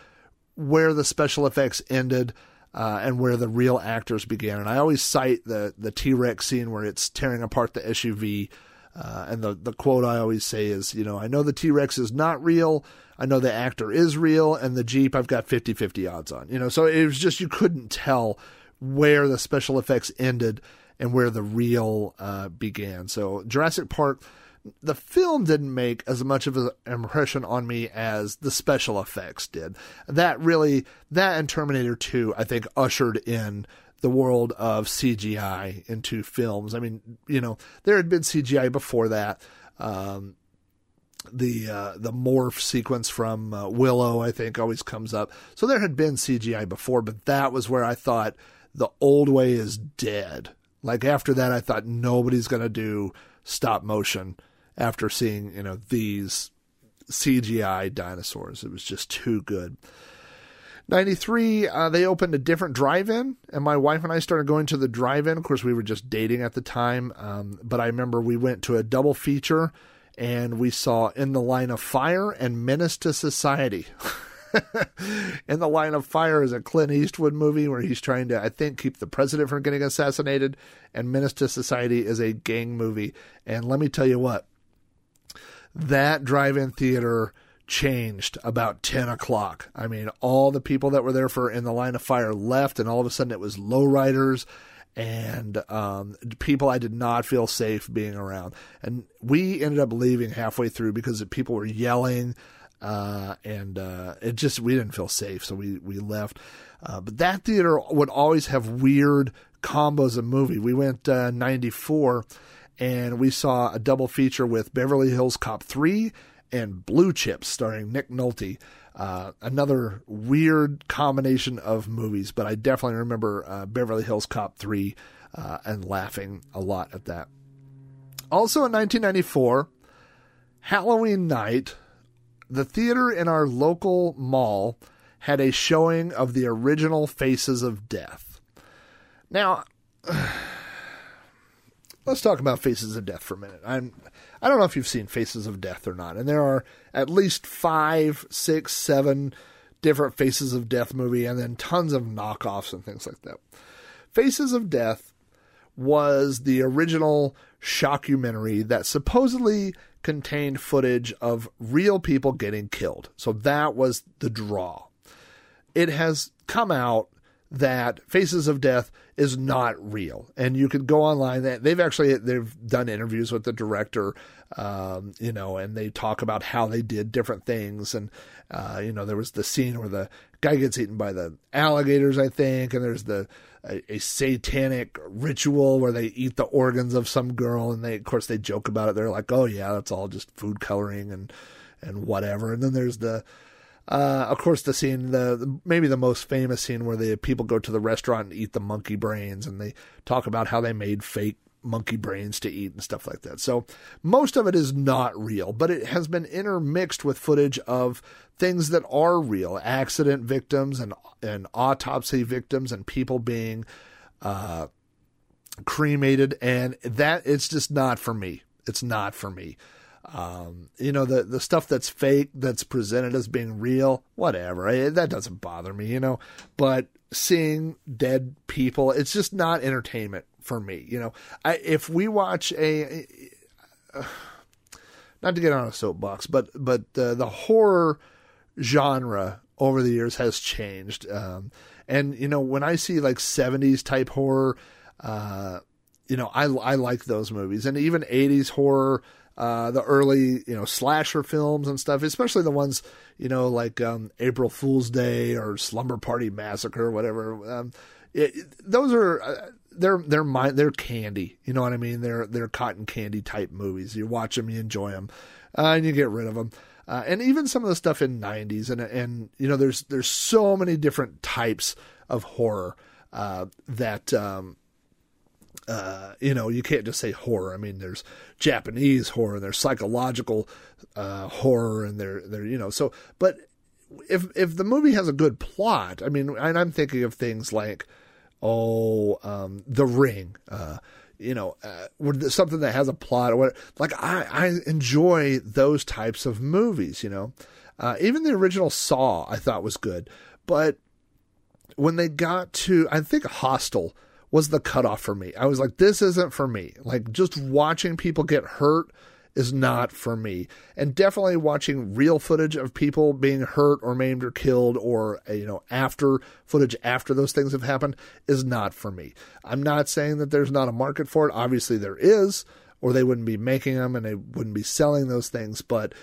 where the special effects ended uh, and where the real actors began. And I always cite the the T Rex scene where it's tearing apart the SUV. Uh, and the, the quote I always say is, you know, I know the T Rex is not real. I know the actor is real. And the Jeep, I've got 50 50 odds on. You know, so it was just, you couldn't tell where the special effects ended and where the real uh, began. So Jurassic Park, the film didn't make as much of an impression on me as the special effects did. That really, that and Terminator 2, I think, ushered in the world of CGI into films. I mean, you know, there had been CGI before that. Um, the uh, the morph sequence from uh, Willow, I think, always comes up. So there had been CGI before, but that was where I thought the old way is dead. Like after that, I thought nobody's going to do stop motion after seeing you know these CGI dinosaurs. It was just too good. 93, uh, they opened a different drive in, and my wife and I started going to the drive in. Of course, we were just dating at the time, um, but I remember we went to a double feature and we saw In the Line of Fire and Menace to Society. In the Line of Fire is a Clint Eastwood movie where he's trying to, I think, keep the president from getting assassinated, and Menace to Society is a gang movie. And let me tell you what, that drive in theater changed about 10 o'clock. I mean, all the people that were there for In the Line of Fire left, and all of a sudden it was lowriders and um, people I did not feel safe being around. And we ended up leaving halfway through because people were yelling. Uh, and uh, it just we didn't feel safe, so we we left. Uh, but that theater would always have weird combos of movie. We went '94, uh, and we saw a double feature with Beverly Hills Cop 3 and Blue Chips, starring Nick Nolte. Uh, another weird combination of movies, but I definitely remember uh, Beverly Hills Cop 3 uh, and laughing a lot at that. Also in 1994, Halloween night, the theater in our local mall had a showing of the original Faces of Death. Now, let's talk about Faces of Death for a minute. I'm I don't know if you've seen Faces of Death or not, and there are at least five, six, seven different Faces of Death movie, and then tons of knockoffs and things like that. Faces of Death was the original shockumentary that supposedly contained footage of real people getting killed. So that was the draw. It has come out that Faces of Death is not real, and you could go online. That They've actually they've done interviews with the director, um, you know, and they talk about how they did different things. And uh, you know, there was the scene where the guy gets eaten by the alligators, I think, and there's the a, a satanic ritual where they eat the organs of some girl, and they of course they joke about it. They're like, "Oh yeah, that's all just food coloring and and whatever." And then there's the uh, of course, the scene, the, the, maybe the most famous scene where the people go to the restaurant and eat the monkey brains, and they talk about how they made fake monkey brains to eat and stuff like that. So most of it is not real, but it has been intermixed with footage of things that are real, accident victims and and autopsy victims and people being uh, cremated, and that it's just not for me. It's not for me. Um, you know, the, the stuff that's fake, that's presented as being real, whatever. I, that doesn't bother me, you know. But seeing dead people, it's just not entertainment for me. You know, I, if we watch a, uh, not to get on a soapbox, but but uh, the horror genre over the years has changed. Um, and you know, when I see like '70s type horror, uh, you know, I I like those movies, and even '80s horror uh, the early you know slasher films and stuff, especially the ones you know like um, April Fool's Day or Slumber Party Massacre, or whatever. Um, it, those are uh, they're they're my, they're candy. You know what I mean? They're they're cotton candy type movies. You watch them, you enjoy them, uh, and you get rid of them. Uh, and even some of the stuff in '90s, and and you know, there's there's so many different types of horror uh, that um, uh, you know, you can't just say horror. I mean, there's Japanese horror, there's psychological uh, horror, and there, there, you know. So, but if if the movie has a good plot, I mean, and I'm thinking of things like, oh, um, The Ring, uh, you know, uh, something that has a plot or what. Like, I I enjoy those types of movies. You know, uh, even the original Saw I thought was good, but when they got to, I think Hostel was the cutoff for me. I was like, this isn't for me. Like just watching people get hurt is not for me. And definitely watching real footage of people being hurt or maimed or killed or, uh, you know, after footage after those things have happened is not for me. I'm not saying that there's not a market for it. Obviously there is, or they wouldn't be making them and they wouldn't be selling those things. But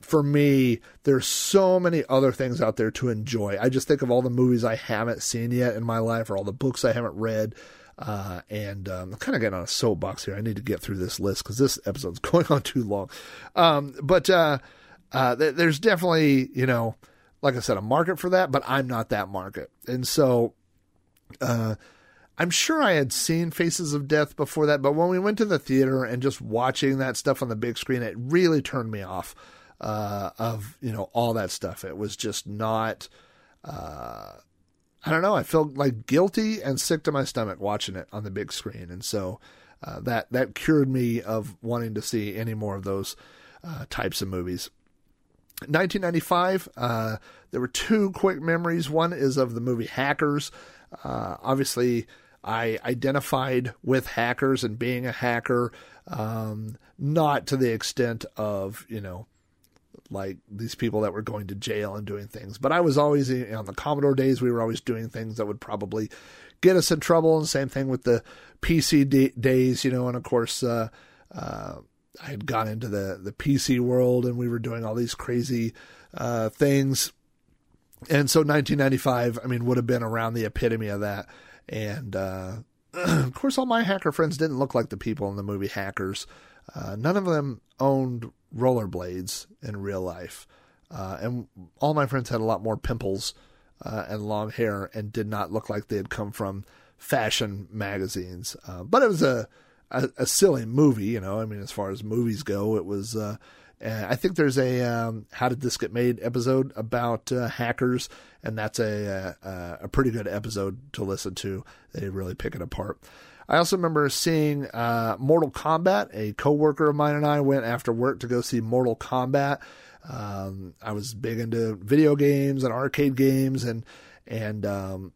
for me, there's so many other things out there to enjoy. I just think of all the movies I haven't seen yet in my life or all the books I haven't read uh, and um, I'm kind of getting on a soapbox here. I need to get through this list because this episode's going on too long. Um, but uh, uh, th- there's definitely, you know, like I said, a market for that, but I'm not that market. And so uh, I'm sure I had seen Faces of Death before that, but when we went to the theater and just watching that stuff on the big screen, it really turned me off uh, of, you know, all that stuff. It was just not. Uh, I don't know. I felt like guilty and sick to my stomach watching it on the big screen, and so uh, that that cured me of wanting to see any more of those uh, types of movies. 1995, uh, there were two quick memories. One is of the movie Hackers. Uh, obviously, I identified with hackers and being a hacker, um, not to the extent of you know like these people that were going to jail and doing things. But I was always on the Commodore days. We were always doing things that would probably get us in trouble. And same thing with the PC d- days, you know. And of course, uh, uh, I had gone into the the PC world, and we were doing all these crazy uh, things. And so, 1995, I mean, would have been around the epitome of that. And uh, of course, all my hacker friends didn't look like the people in the movie Hackers. Uh, none of them owned rollerblades in real life. Uh, and all my friends had a lot more pimples uh, and long hair and did not look like they had come from fashion magazines. Uh, but it was a, a, a silly movie, you know. I mean, as far as movies go, it was. Uh, I think there's a um, "How Did This Get Made" episode about uh, hackers, and that's a, a, a pretty good episode to listen to. They really pick it apart. I also remember seeing uh, Mortal Kombat. A coworker of mine and I went after work to go see Mortal Kombat. Um, I was big into video games and arcade games, and and um,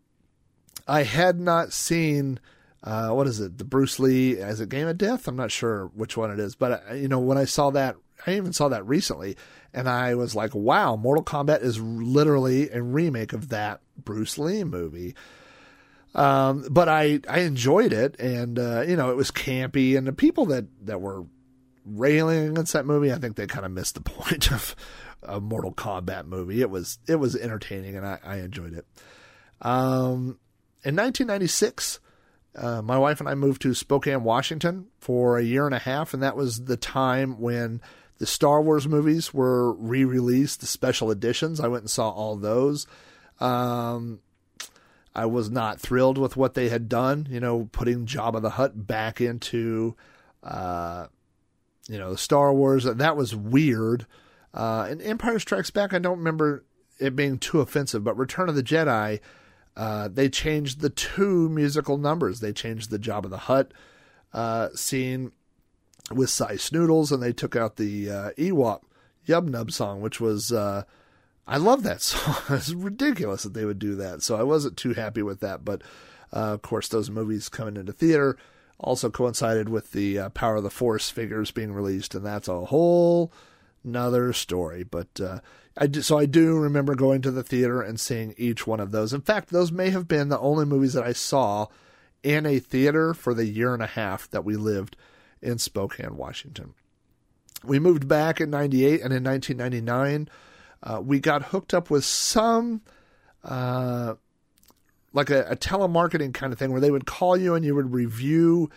I had not seen uh, what is it, the Bruce Lee as a Game of Death. I'm not sure which one it is, but uh, you know when I saw that, I even saw that recently, and I was like, wow, Mortal Kombat is literally a remake of that Bruce Lee movie. Um, but I, I enjoyed it and, uh, you know, it was campy and the people that, that were railing against that movie, I think they kind of missed the point of a Mortal Kombat movie. It was, it was entertaining and I, I enjoyed it. Um, in 1996, uh, my wife and I moved to Spokane, Washington for a year and a half. And that was the time when the Star Wars movies were re-released, the special editions. I went and saw all those. Um, I was not thrilled with what they had done, you know, putting Jabba the Hutt back into, uh, you know, Star Wars. That was weird. Uh, and Empire Strikes Back, I don't remember it being too offensive, but Return of the Jedi, uh, they changed the two musical numbers. They changed the Jabba the Hutt uh, scene with Sy Snootles, and they took out the uh, Ewok Yub Nub song, which was uh, I love that song. it's ridiculous that they would do that. So I wasn't too happy with that. But uh, of course, those movies coming into theater also coincided with the uh, Power of the Force figures being released, and that's a whole another story. But uh, I do, so I do remember going to the theater and seeing each one of those. In fact, those may have been the only movies that I saw in a theater for the year and a half that we lived in Spokane, Washington. We moved back in 98 and in 1999 uh, we got hooked up with some uh, like a, a, telemarketing kind of thing where they would call you and you would review,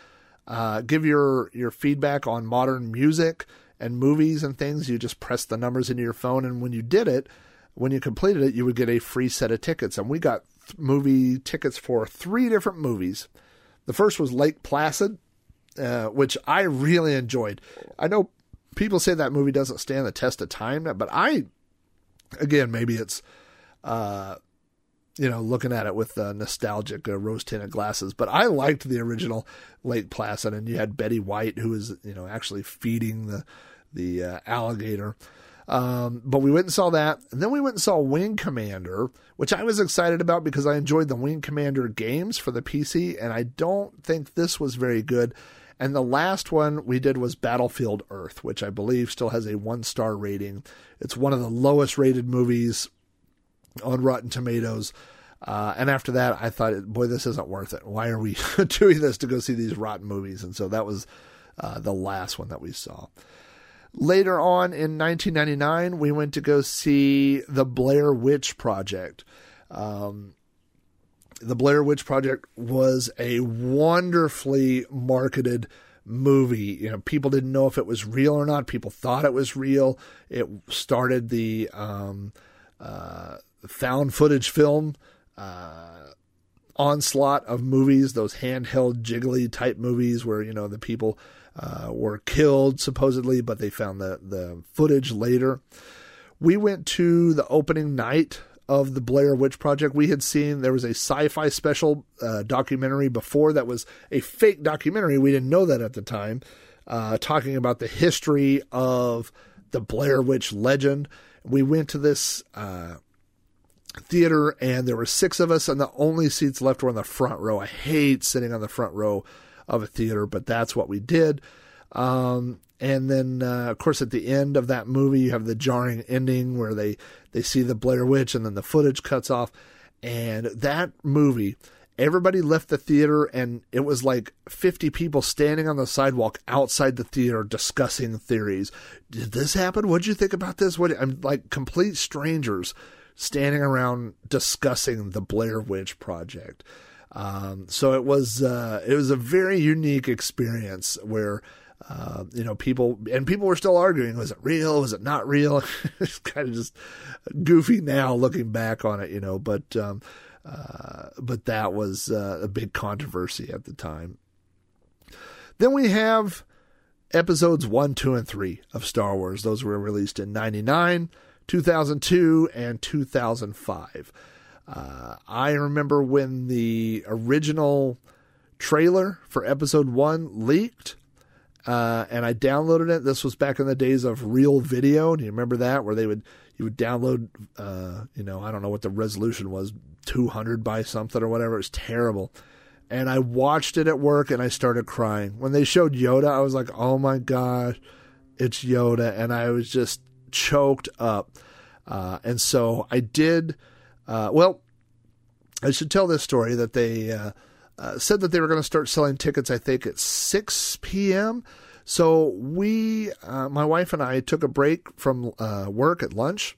uh, give your your feedback on modern music and movies and things. You just press the numbers into your phone, and when you did it, when you completed it, you would get a free set of tickets. And we got th- movie tickets for three different movies. The first was Lake Placid, uh, which I really enjoyed. I know people say that movie doesn't stand the test of time, but I again, maybe it's, uh, you know, looking at it with nostalgic uh, rose tinted glasses. But I liked the original Lake Placid, and you had Betty White, who was, you know, actually feeding the the uh, alligator. Um, but we went and saw that, and then we went and saw Wing Commander, which I was excited about because I enjoyed the Wing Commander games for the PC, and I don't think this was very good. And the last one we did was Battlefield Earth, which I believe still has a one star rating. It's one of the lowest rated movies on Rotten Tomatoes. Uh, and after that, I thought, boy, this isn't worth it. Why are we doing this to go see these rotten movies? And so that was uh, the last one that we saw. Later on in 1999, we went to go see The Blair Witch Project. Um, the Blair Witch Project was a wonderfully marketed movie. You know, people didn't know if it was real or not. People thought it was real. It started the um, uh, found footage film uh, onslaught of movies, those handheld jiggly type movies where you know the people uh, were killed supposedly, but they found the the footage later. We went to the opening night of the Blair Witch Project. We had seen there was a sci-fi special uh, documentary before that was a fake documentary. We didn't know that at the time, uh, talking about the history of the Blair Witch legend. We went to this uh, theater, and there were six of us, and the only seats left were in the front row. I hate sitting on the front row of a theater, but that's what we did. Um, and then, uh, of course, at the end of that movie, you have the jarring ending where they they see the Blair Witch, and then the footage cuts off. And that movie, everybody left the theater, and it was like 50 people standing on the sidewalk outside the theater discussing theories. Did this happen? What'd you think about this? What? I'm like complete strangers standing around discussing the Blair Witch Project. Um, so it was uh, it was a very unique experience where uh, you know people and people were still arguing was it real? Was it not real? It's kind of just goofy now looking back on it you know but um, uh, but that was uh, a big controversy at the time. Then we have episodes 1 2 and 3 of Star Wars. Those were released in 99 2002 and 2005 uh, I remember when the original trailer for episode 1 leaked uh, and I downloaded it. This was back in the days of Real Video. Do you remember that? Where they would you would download, uh, you know, I don't know what the resolution was, 200 by something or whatever. It was terrible. And I watched it at work and I started crying. When they showed Yoda, I was like, oh my gosh, it's Yoda. And I was just choked up. Uh, and so I did, uh, well, I should tell this story that they, uh, said that they were going to start selling tickets, I think, at 6 p.m. So we, uh, my wife and I, took a break from uh, work at lunch.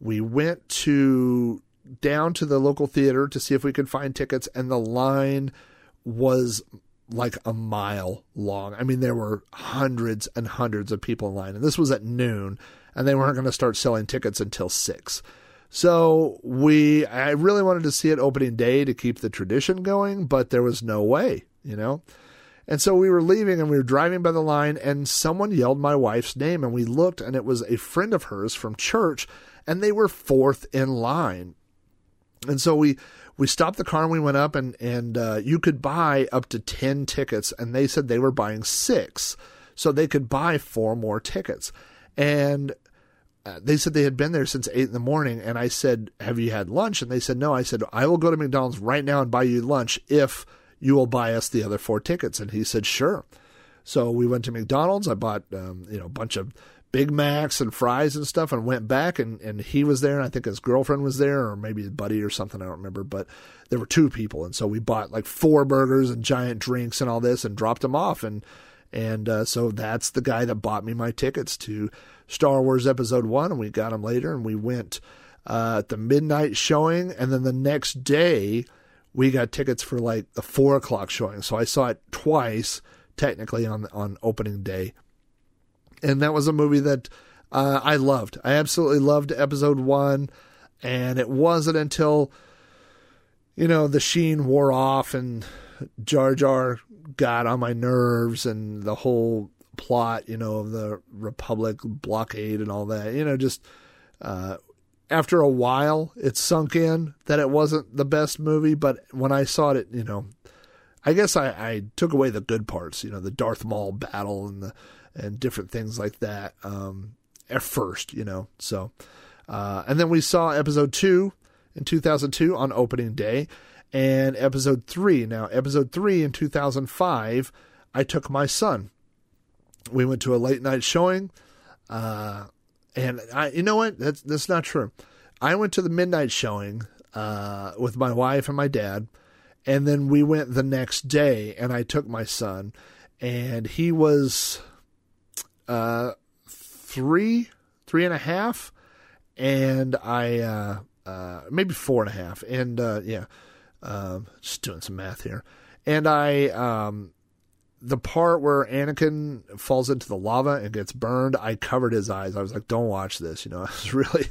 We went to down to the local theater to see if we could find tickets, and the line was like a mile long. I mean, there were hundreds and hundreds of people in line, and this was at noon, and they weren't going to start selling tickets until six. So we, I really wanted to see it opening day to keep the tradition going, but there was no way, you know? And so we were leaving and we were driving by the line and someone yelled my wife's name and we looked and it was a friend of hers from church and they were fourth in line. And so we, we stopped the car and we went up and, and, uh, you could buy up to 10 tickets and they said they were buying six. So they could buy four more tickets. And they said they had been there since eight in the morning, and I said, "Have you had lunch?" And they said, "No." I said, "I will go to McDonald's right now and buy you lunch if you will buy us the other four tickets." And he said, "Sure." So we went to McDonald's. I bought um, you know a bunch of Big Macs and fries and stuff, and went back, and and he was there, and I think his girlfriend was there, or maybe his buddy or something. I don't remember, but there were two people, and so we bought like four burgers and giant drinks and all this, and dropped them off, and and uh, so that's the guy that bought me my tickets to Star Wars Episode 1, and we got them later, and we went uh, at the midnight showing, and then the next day we got tickets for like the 4 o'clock showing. So I saw it twice, technically, on, on opening day. And that was a movie that uh, I loved. I absolutely loved Episode 1, and it wasn't until, you know, the sheen wore off and Jar Jar got on my nerves and the whole plot, you know, of the Republic blockade and all that. You know, just uh, after a while, it sunk in that it wasn't the best movie. But when I saw it, you know, I guess I, I took away the good parts. You know, the Darth Maul battle and the and different things like that. Um, at first, you know, so uh, and then we saw episode two in 2002 on opening day and episode three. Now, episode three in 2005, I took my son. We went to a late night showing, uh, and I, you know what? That's that's not true. I went to the midnight showing uh, with my wife and my dad, and then we went the next day, and I took my son, and he was uh, three, three and a half, and I uh, uh, maybe four and a half, and uh, yeah, um, just doing some math here, and I um, the part where Anakin falls into the lava and gets burned, I covered his eyes. I was like, "Don't watch this," you know. I was really,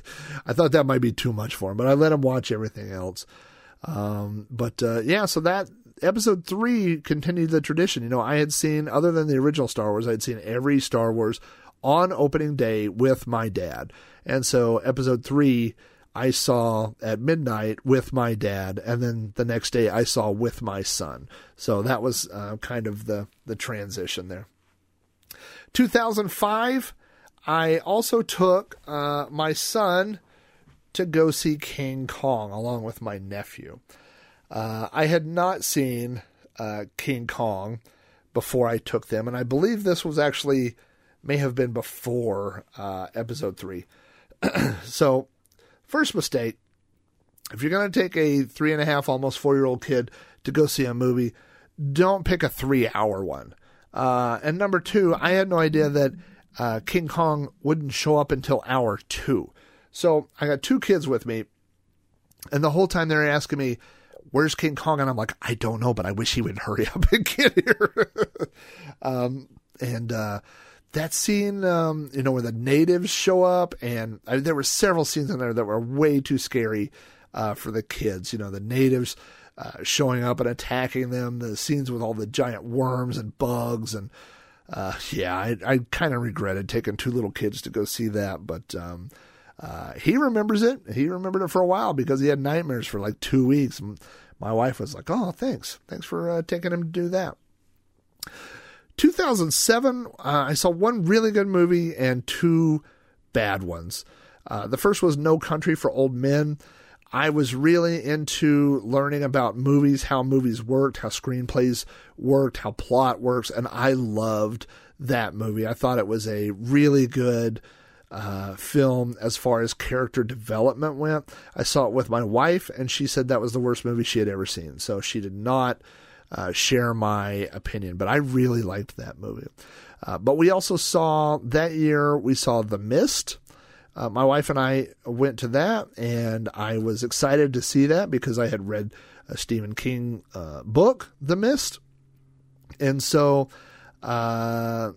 I thought that might be too much for him, but I let him watch everything else. Um, but uh, yeah, so that episode three continued the tradition. You know, I had seen other than the original Star Wars, I had seen every Star Wars on opening day with my dad, and so episode three. I saw at midnight with my dad, and then the next day I saw with my son. So that was uh, kind of the the transition there. 2005, I also took uh, my son to go see King Kong along with my nephew. Uh, I had not seen uh, King Kong before I took them, and I believe this was actually may have been before uh, episode three. so First mistake if you're going to take a three and a half, almost four year old kid to go see a movie, don't pick a three hour one. Uh, and number two, I had no idea that uh, King Kong wouldn't show up until hour two. So I got two kids with me, and the whole time they're asking me, Where's King Kong? And I'm like, I don't know, but I wish he would hurry up and get here. um, and uh, that scene, um, you know, where the natives show up, and I, there were several scenes in there that were way too scary uh, for the kids. You know, the natives uh, showing up and attacking them, the scenes with all the giant worms and bugs, and uh, yeah, I, I kind of regretted taking two little kids to go see that, but um, uh, he remembers it. He remembered it for a while because he had nightmares for like two weeks. My wife was like, "Oh, thanks, thanks for uh, taking him to do that." 2007, uh, I saw one really good movie and two bad ones. Uh, the first was No Country for Old Men. I was really into learning about movies, how movies worked, how screenplays worked, how plot works, and I loved that movie. I thought it was a really good uh, film as far as character development went. I saw it with my wife, and she said that was the worst movie she had ever seen. So she did not uh, share my opinion, but I really liked that movie. Uh, but we also saw that year, we saw The Mist. Uh, my wife and I went to that, and I was excited to see that because I had read a Stephen King uh, book, The Mist. And so uh,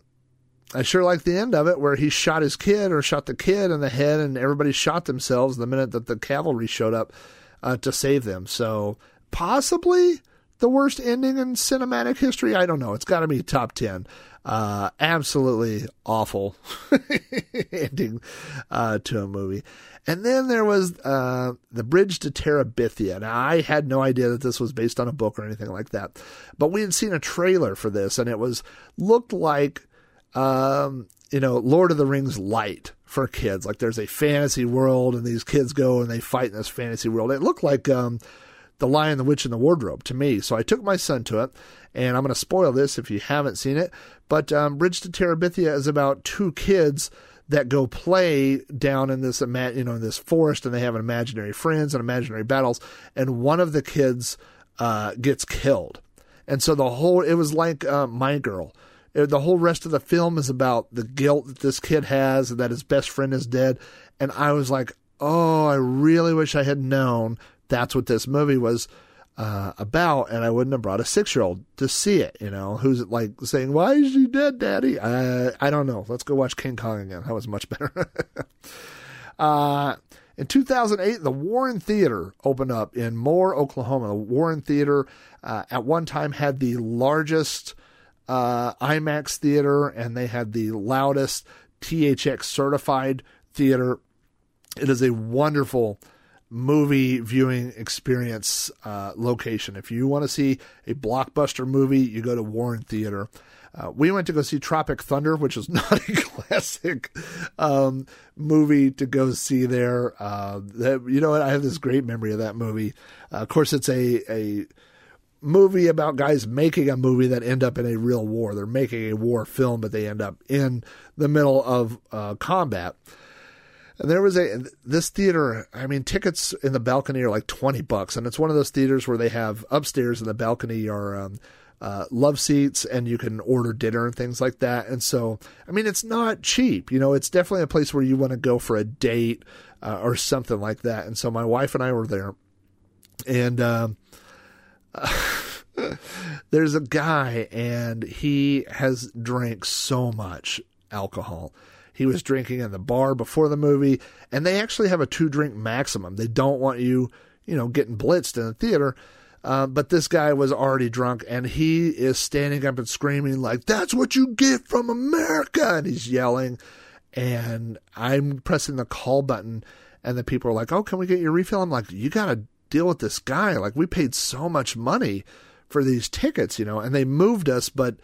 I sure liked the end of it where he shot his kid or shot the kid in the head, and everybody shot themselves the minute that the cavalry showed up uh, to save them. So possibly the worst ending in cinematic history? I don't know. It's got to be top 10. Uh, absolutely awful ending uh, to a movie. And then there was uh, The Bridge to Terabithia. Now, I had no idea that this was based on a book or anything like that. But we had seen a trailer for this, and it was looked like, um, you know, Lord of the Rings light for kids. Like there's a fantasy world, and these kids go and they fight in this fantasy world. It looked like. Um, the Lion, the Witch, and the Wardrobe to me. So I took my son to it, and I'm going to spoil this if you haven't seen it. But um, Bridge to Terabithia is about two kids that go play down in this you know in this forest, and they have imaginary friends and imaginary battles. And one of the kids uh, gets killed, and so the whole it was like uh, My Girl. The whole rest of the film is about the guilt that this kid has and that his best friend is dead. And I was like, oh, I really wish I had known that's what this movie was uh, about, and I wouldn't have brought a six year old to see it. You know, who's like saying, "Why is she dead, Daddy?" I I don't know. Let's go watch King Kong again. That was much better. uh, in 2008, the Warren Theater opened up in Moore, Oklahoma. The Warren Theater uh, at one time had the largest uh, IMAX theater, and they had the loudest THX certified theater. It is a wonderful movie viewing experience uh, location. If you want to see a blockbuster movie, you go to Warren Theater. Uh, we went to go see Tropic Thunder, which is not a classic um, movie to go see there. Uh, that, you know what? I have this great memory of that movie. Uh, of course, it's a a movie about guys making a movie that end up in a real war. They're making a war film, but they end up in the middle of uh, combat. And there was a this theater. I mean, tickets in the balcony are like twenty bucks, and it's one of those theaters where they have upstairs in the balcony are um, uh, love seats, and you can order dinner and things like that. And so, I mean, it's not cheap. You know, it's definitely a place where you want to go for a date uh, or something like that. And so, my wife and I were there, and. Um, there's a guy and he has drank so much alcohol. He was drinking in the bar before the movie, and they actually have a two drink maximum. They don't want you, you know, getting blitzed in the theater. Uh, but this guy was already drunk, and he is standing up and screaming like, "That's what you get from America!" And he's yelling, and I'm pressing the call button, and the people are like, "Oh, can we get your refill?" I'm like, "You gotta deal with this guy. Like we paid so much money for these tickets, you know, and they moved us, but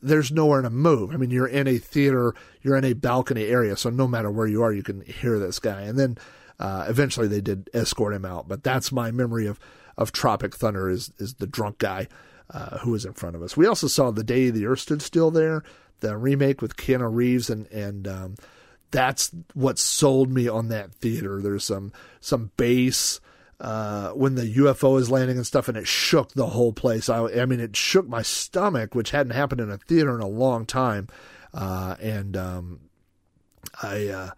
there's nowhere to move. I mean, you're in a theater, you're in a balcony area, so no matter where you are, you can hear this guy. And then uh, eventually they did escort him out. But that's my memory of of Tropic Thunder is is the drunk guy uh, who was in front of us. We also saw The Day the Earth Stood Still there, the remake with Keanu Reeves and and um, that's what sold me on that theater. There's some some bass uh, when the UFO is landing and stuff, and it shook the whole place. I, I mean, it shook my stomach, which hadn't happened in a theater in a long time. Uh, and um, I uh,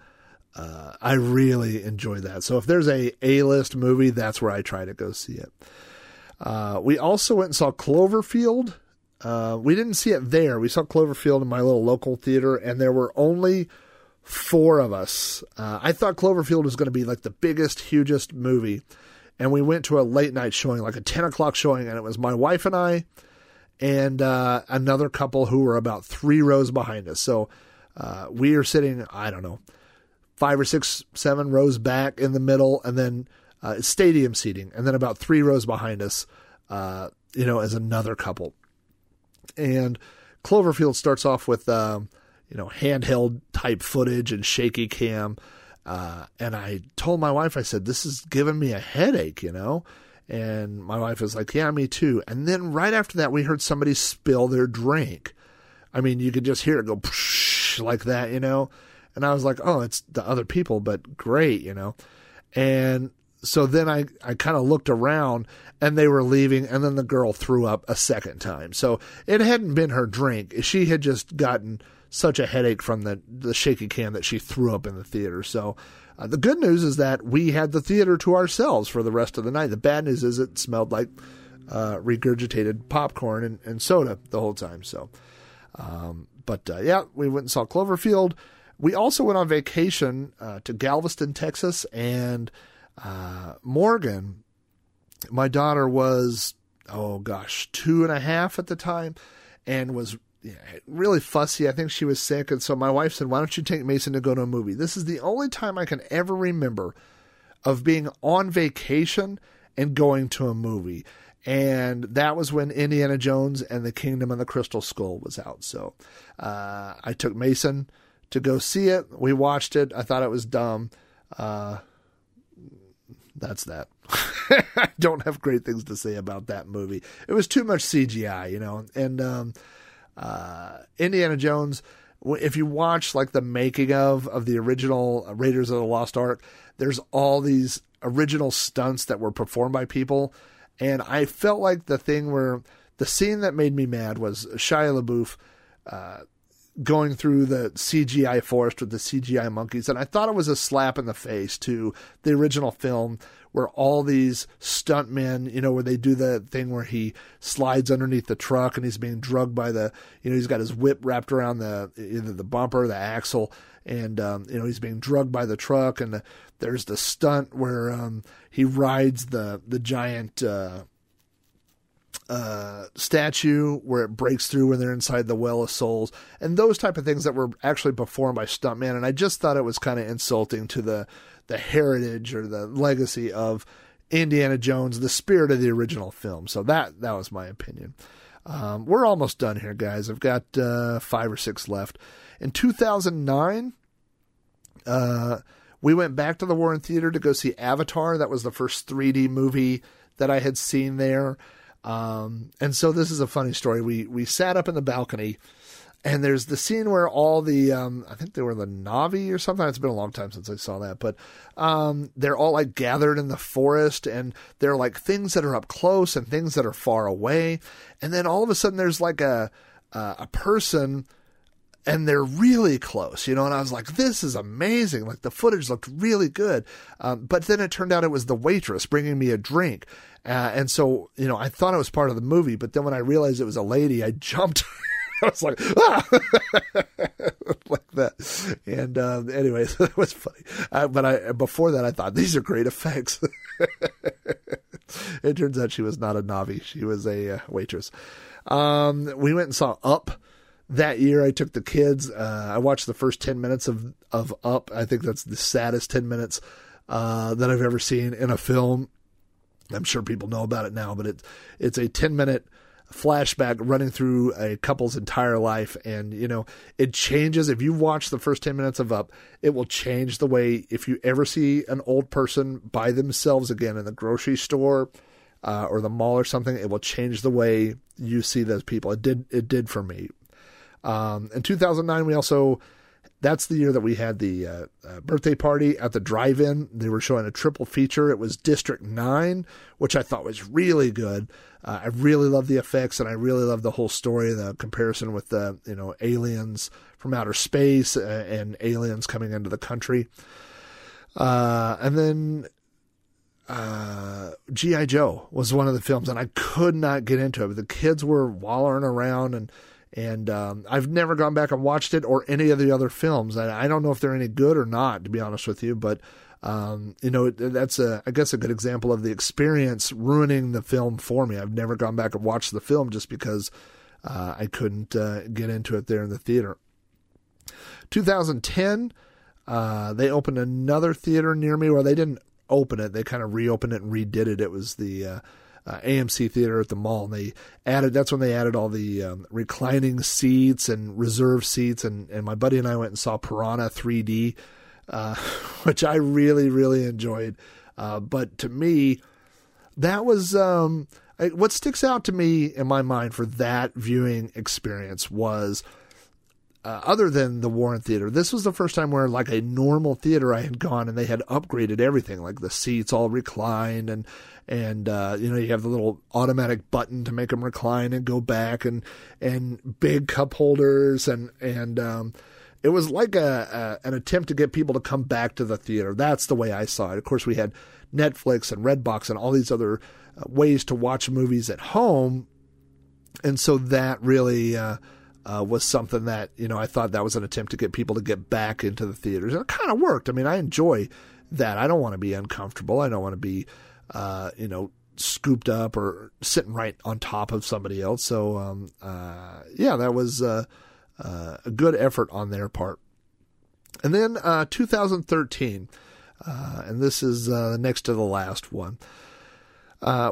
uh, I really enjoyed that. So if there's a A list movie, that's where I try to go see it. Uh, we also went and saw Cloverfield. Uh, we didn't see it there. We saw Cloverfield in my little local theater, and there were only four of us. I thought Cloverfield was going to be like the biggest, hugest movie and we went to a late night showing, like a 10 o'clock showing, and it was my wife and I and uh, another couple who were about three rows behind us. So uh, we are sitting, I don't know, five or six, seven rows back in the middle, and then uh, stadium seating, and then about three rows behind us, uh, you know, as another couple. And Cloverfield starts off with, um, you know, handheld type footage and shaky cam. Uh, and I told my wife, I said, this is giving me a headache, you know? And my wife was like, yeah, me too. And then right after that, we heard somebody spill their drink. I mean, you could just hear it go like that, you know? And I was like, oh, it's the other people, but great, you know? And so then I, I kind of looked around and they were leaving and then the girl threw up a second time. So it hadn't been her drink. She had just gotten such a headache from the, the shaky cam that she threw up in the theater. So uh, the good news is that we had the theater to ourselves for the rest of the night. The bad news is it smelled like uh, regurgitated popcorn and, and, soda the whole time. So, um, but uh, yeah, we went and saw Cloverfield. We also went on vacation uh, to Galveston, Texas, and uh, Morgan, my daughter was oh gosh, two and a half at the time, and was really fussy. I think she was sick. And so my wife said, Why don't you take Mason to go to a movie? This is the only time I can ever remember of being on vacation and going to a movie. And that was when Indiana Jones and the Kingdom of the Crystal Skull was out. So uh, I took Mason to go see it. We watched it. I thought it was dumb. Uh, that's that. I don't have great things to say about that movie. It was too much CGI, you know, and um, uh, Indiana Jones. If you watch like the making of of the original Raiders of the Lost Ark, there's all these original stunts that were performed by people, and I felt like the thing where the scene that made me mad was Shia LaBeouf. Uh, going through the CGI forest with the CGI monkeys. And I thought it was a slap in the face to the original film where all these stuntmen, you know, where they do the thing where he slides underneath the truck and he's being drugged by the, you know, he's got his whip wrapped around the either the bumper, the axle, and um, you know he's being drugged by the truck. And the, there's the stunt where um, he rides the the giant. Uh, uh, statue where it breaks through when they're inside the well of souls and those type of things that were actually performed by stuntman. and i just thought it was kind of insulting to the the heritage or the legacy of Indiana Jones, the spirit of the original film. So that that was my opinion. Um, we're almost done here, guys. I've got uh, five or six left. In 2009, uh, we went back to the Warren Theater to go see Avatar. That was the first 3D movie that I had seen there. Um, and so this is a funny story. We we sat up in the balcony, and there's the scene where all the um, I think they were the Na'vi or something. It's been a long time since I saw that, but um, they're all like gathered in the forest, and they're like things that are up close and things that are far away, and then all of a sudden there's like a uh, a person and they're really close, you know. And I was like, "This is amazing!" Like the footage looked really good, um, but then it turned out it was the waitress bringing me a drink, uh, and so you know I thought it was part of the movie, but then when I realized it was a lady, I jumped. I was like, ah! like that. And um, anyway, it was funny. Uh, but I before that, I thought these are great effects. it turns out she was not a Na'vi; she was a uh, waitress. Um, we went and saw Up that year I took the kids. Uh, I watched the first 10 minutes of, of Up. I think that's the saddest 10 minutes uh, that I've ever seen in a film. I'm sure people know about it now, but it, it's a 10 minute flashback running through a couple's entire life. And, you know, it changes. If you watch the first 10 minutes of Up, it will change the way, if you ever see an old person by themselves again in the grocery store uh, or the mall or something, it will change the way you see those people. It did, it did for me um, in 2009, we also that's the year that we had the uh, uh, birthday party at the drive-in. They were showing a triple feature. It was District Nine, which I thought was really good. Uh, I really love the effects, and I really love the whole story. The comparison with the you know aliens from outer space uh, and aliens coming into the country, uh, and then uh, G.I. Joe was one of the films, and I could not get into it. But the kids were wallering around, and and um, I've never gone back and watched it or any of the other films. I, I don't know if they're any good or not, to be honest with you. But um, you know, that's a I guess a good example of the experience ruining the film for me. I've never gone back and watched the film just because uh, I couldn't uh, get into it there in the theater. 2010, uh, they opened another theater near me where they didn't open it; they kind of reopened it and redid it. It was the uh, AMC theater at the mall. And they added that's when they added all the um, reclining seats and reserve seats. And, and my buddy and I went and saw Piranha 3D, uh, which I really really enjoyed. Uh, but to me, that was um, I, what sticks out to me in my mind for that viewing experience was. Uh, other than the Warren Theater, this was the first time where, like a normal theater, I had gone and they had upgraded everything, like the seats all reclined and and uh, you know you have the little automatic button to make them recline and go back, and and big cup holders, and and um, it was like a, a, an attempt to get people to come back to the theater. That's the way I saw it. Of course, we had Netflix and Redbox and all these other uh, ways to watch movies at home, and so that really. Uh, uh, was something that you know I thought that was an attempt to get people to get back into the theaters, and it kind of worked. I mean, I enjoy that. I don't want to be uncomfortable. I don't want to be uh, you know, scooped up or sitting right on top of somebody else. So, um, uh, yeah, that was uh, uh, a good effort on their part. And then uh, 2013, uh, and this is uh, next to the last one.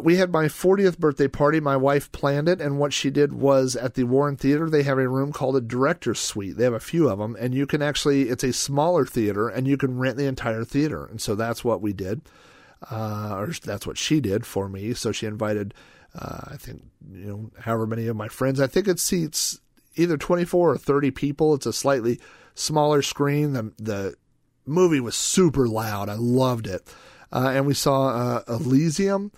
we had my 40th birthday party. My wife planned it, and what she did was at the Warren Theater, they have a room called a director's suite. They have a few of them, and you can actually, it's a smaller theater, and you can rent the entire theater. And so that's what we did uh, or that's what she did for me. So she invited, uh, I think, you know, however many of my friends. I think it seats either 24 or 30 people. It's a slightly smaller screen. The, the movie was super loud. I loved it. Uh, and we saw uh, Elysium.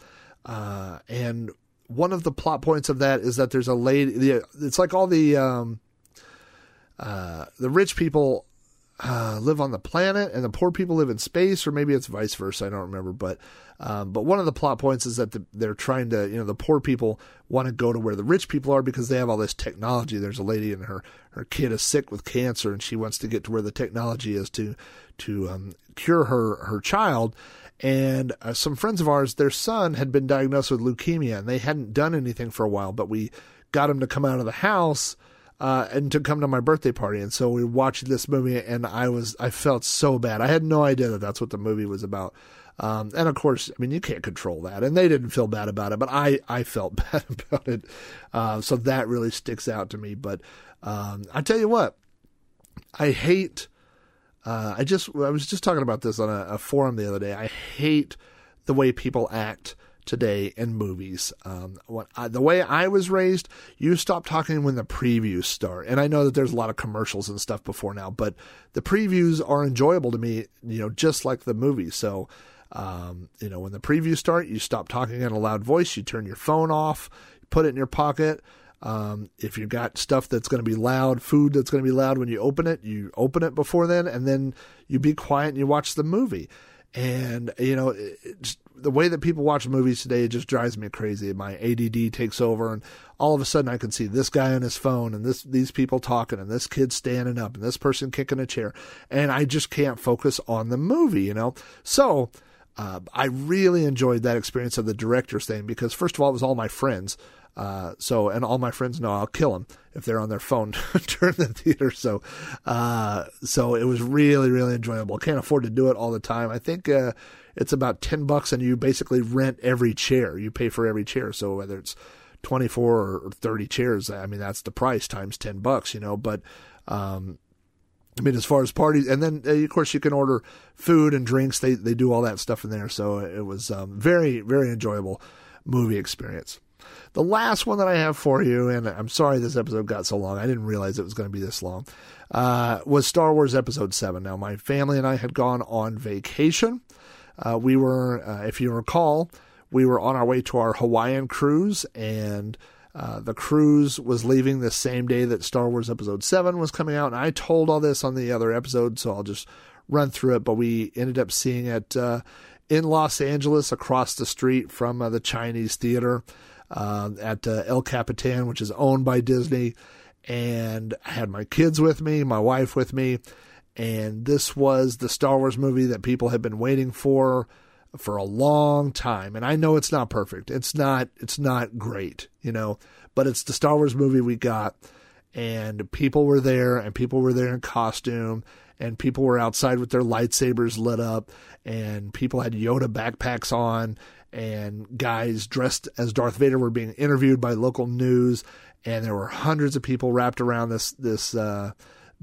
Uh, and one of the plot points of that is that there's a lady. It's like all the um, uh, the rich people uh, live on the planet and the poor people live in space, or maybe it's vice versa. I don't remember, but um, but one of the plot points is that the, they're trying to, you know, the poor people want to go to where the rich people are because they have all this technology. There's a lady and her her kid is sick with cancer, and she wants to get to where the technology is to to um, cure her her child. And uh, some friends of ours, their son had been diagnosed with leukemia, and they hadn't done anything for a while, but we got him to come out of the house uh, and to come to my birthday party. And so we watched this movie, and I was I felt so bad. I had no idea that that's what the movie was about. Um, and of course, I mean, you can't control that, and they didn't feel bad about it, but I I felt bad about it. Uh, so that really sticks out to me. But um, I tell you what, I hate. Uh, I just I was just talking about this on a, a forum the other day. I hate the way people act today in movies. Um, I, the way I was raised, you stop talking when the previews start. And I know that there's a lot of commercials and stuff before now, but the previews are enjoyable to me, you know, just like the movie. So, um, you know, when the previews start, you stop talking in a loud voice, you turn your phone off, put it in your pocket. Um, if you've got stuff that's going to be loud, food that's going to be loud when you open it, you open it before then, and then you be quiet and you watch the movie. And you know, the way that people watch movies today it just drives me crazy. My ADD takes over, and all of a sudden I can see this guy on his phone, and this these people talking, and this kid standing up, and this person kicking a chair, and I just can't focus on the movie. You know, so. Uh, I really enjoyed that experience of the director's thing because, first of all, it was all my friends. Uh, so, and all my friends know I'll kill them if they're on their phone during the theater. So, uh, so it was really, really enjoyable. Can't afford to do it all the time. I think, uh, it's about 10 bucks and you basically rent every chair. You pay for every chair. So whether it's 24 or 30 chairs, I mean, that's the price times 10 bucks, you know, but, um, I mean, as far as parties, and then uh, of course you can order food and drinks. They they do all that stuff in there, so it was um, very very enjoyable movie experience. The last one that I have for you, and I'm sorry this episode got so long. I didn't realize it was going to be this long. Uh, was Star Wars Episode Seven. Now my family and I had gone on vacation. Uh, we were, uh, if you recall, we were on our way to our Hawaiian cruise, and uh, the cruise was leaving the same day that Star Wars Episode 7 was coming out. And I told all this on the other episode, so I'll just run through it. But we ended up seeing it uh, in Los Angeles across the street from uh, the Chinese theater uh, at uh, El Capitan, which is owned by Disney. And I had my kids with me, my wife with me. And this was the Star Wars movie that people had been waiting for for a long time. And I know it's not perfect. It's not it's not great, you know, but it's the Star Wars movie we got and people were there and people were there in costume and people were outside with their lightsabers lit up and people had Yoda backpacks on and guys dressed as Darth Vader were being interviewed by local news and there were hundreds of people wrapped around this this uh,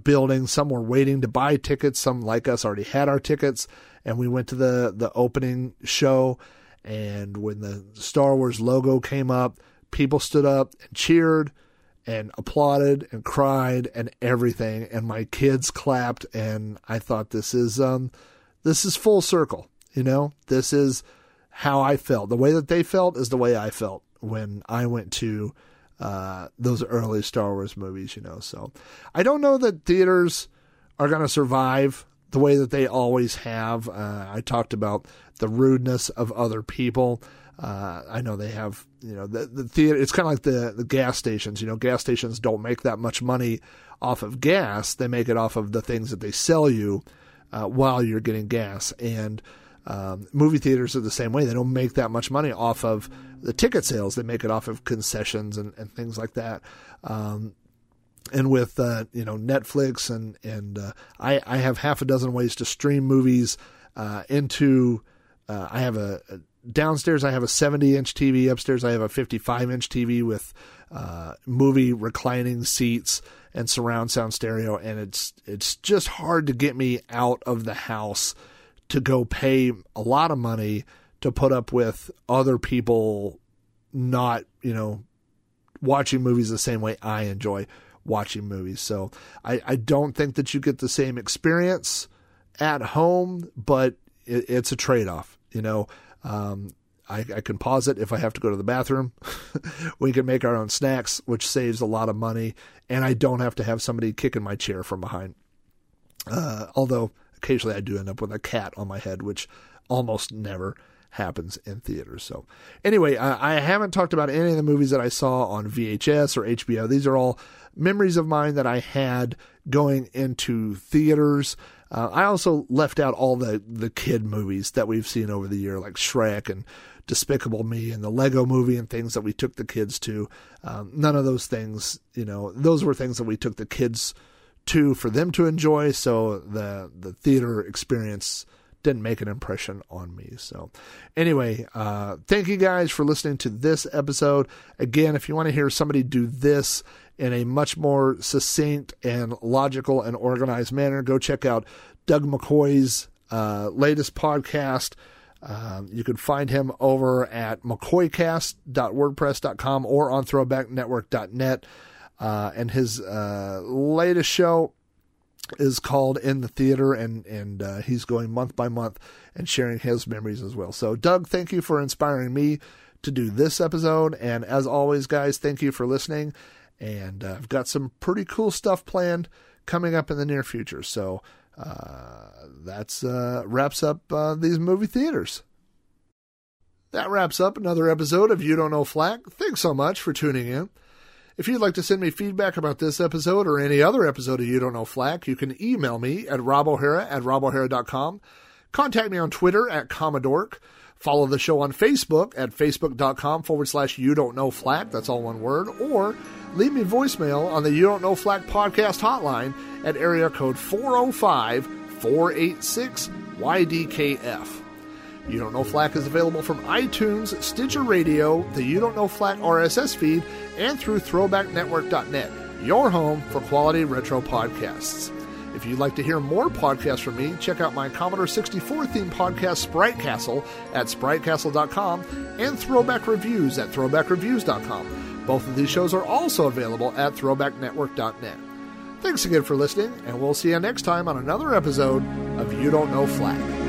building. Some were waiting to buy tickets. Some like us already had our tickets. And we went to the the opening show and when the Star Wars logo came up, people stood up and cheered and applauded and cried and everything. And my kids clapped and I thought this is um this is full circle, you know? This is how I felt. The way that they felt is the way I felt when I went to uh, those early Star Wars movies, you know. So I don't know that theaters are going to survive the way that they always have. Uh, I talked about the rudeness of other people. Uh, I know they have, you know, the, the theater, it's kind of like the, the gas stations. You know, gas stations don't make that much money off of gas. They make it off of the things that they sell you uh, while you're getting gas. And um, movie theaters are the same way. They don't make that much money off of the ticket sales. They make it off of concessions and, and things like that. Um, and with uh, you know Netflix and and uh, I I have half a dozen ways to stream movies uh, into. Uh, I have a, a, downstairs. I have a 70 inch TV. Upstairs, I have a 55 inch TV with uh, movie reclining seats and surround sound stereo. And it's it's just hard to get me out of the house to go pay a lot of money to put up with other people not you know watching movies the same way I enjoy watching movies. So I, I don't think that you get the same experience at home, but it, it's a trade off. You know, um, I, I, can pause it if I have to go to the bathroom. we can make our own snacks, which saves a lot of money, and I don't have to have somebody kicking my chair from behind. Uh, although occasionally I do end up with a cat on my head, which almost never happens in theaters. So, anyway, I, I, haven't talked about any of the movies that I saw on VHS or HBO. These are all memories of mine that I had going into theaters. Uh, I also left out all the, the kid movies that we've seen over the year, like Shrek and Despicable Me and the Lego movie and things that we took the kids to. Um, none of those things, you know, those were things that we took the kids to for them to enjoy. So the the theater experience didn't make an impression on me. So, anyway, uh, thank you guys for listening to this episode. Again, if you want to hear somebody do this in a much more succinct and logical and organized manner, go check out Doug McCoy's uh, latest podcast. Um, you can find him over at mccoycast.wordpress.com or on throwbacknetwork.net. Uh, and his uh, latest show is called In the Theater, and and uh, he's going month by month and sharing his memories as well. So, Doug, thank you for inspiring me to do this episode, and as always, guys, thank you for listening. And uh, I've got some pretty cool stuff planned coming up in the near future. So uh, that's uh, wraps up these movie theaters. That wraps up another episode of You Don't Know Flack. Thanks so much for tuning in. If you'd like to send me feedback about this episode or any other episode of You Don't Know Flack, you can email me at robohara at robohara.com. Contact me on Twitter at Commodork. Follow the show on Facebook at facebook.com forward slash you don't know flack. That's all one word. Or leave me voicemail on the You Don't Know Flack podcast hotline at area code 405 486 YDKF. You Don't Know Flack is available from iTunes, Stitcher Radio, the You Don't Know Flack RSS feed, and through throwbacknetwork.net, your home for quality retro podcasts. If you'd like to hear more podcasts from me, check out my Commodore 64 themed podcast, Sprite Castle, at spritecastle.com and Throwback Reviews at throwbackreviews.com. Both of these shows are also available at throwbacknetwork.net. Thanks again for listening, and we'll see you next time on another episode of You Don't Know Flack.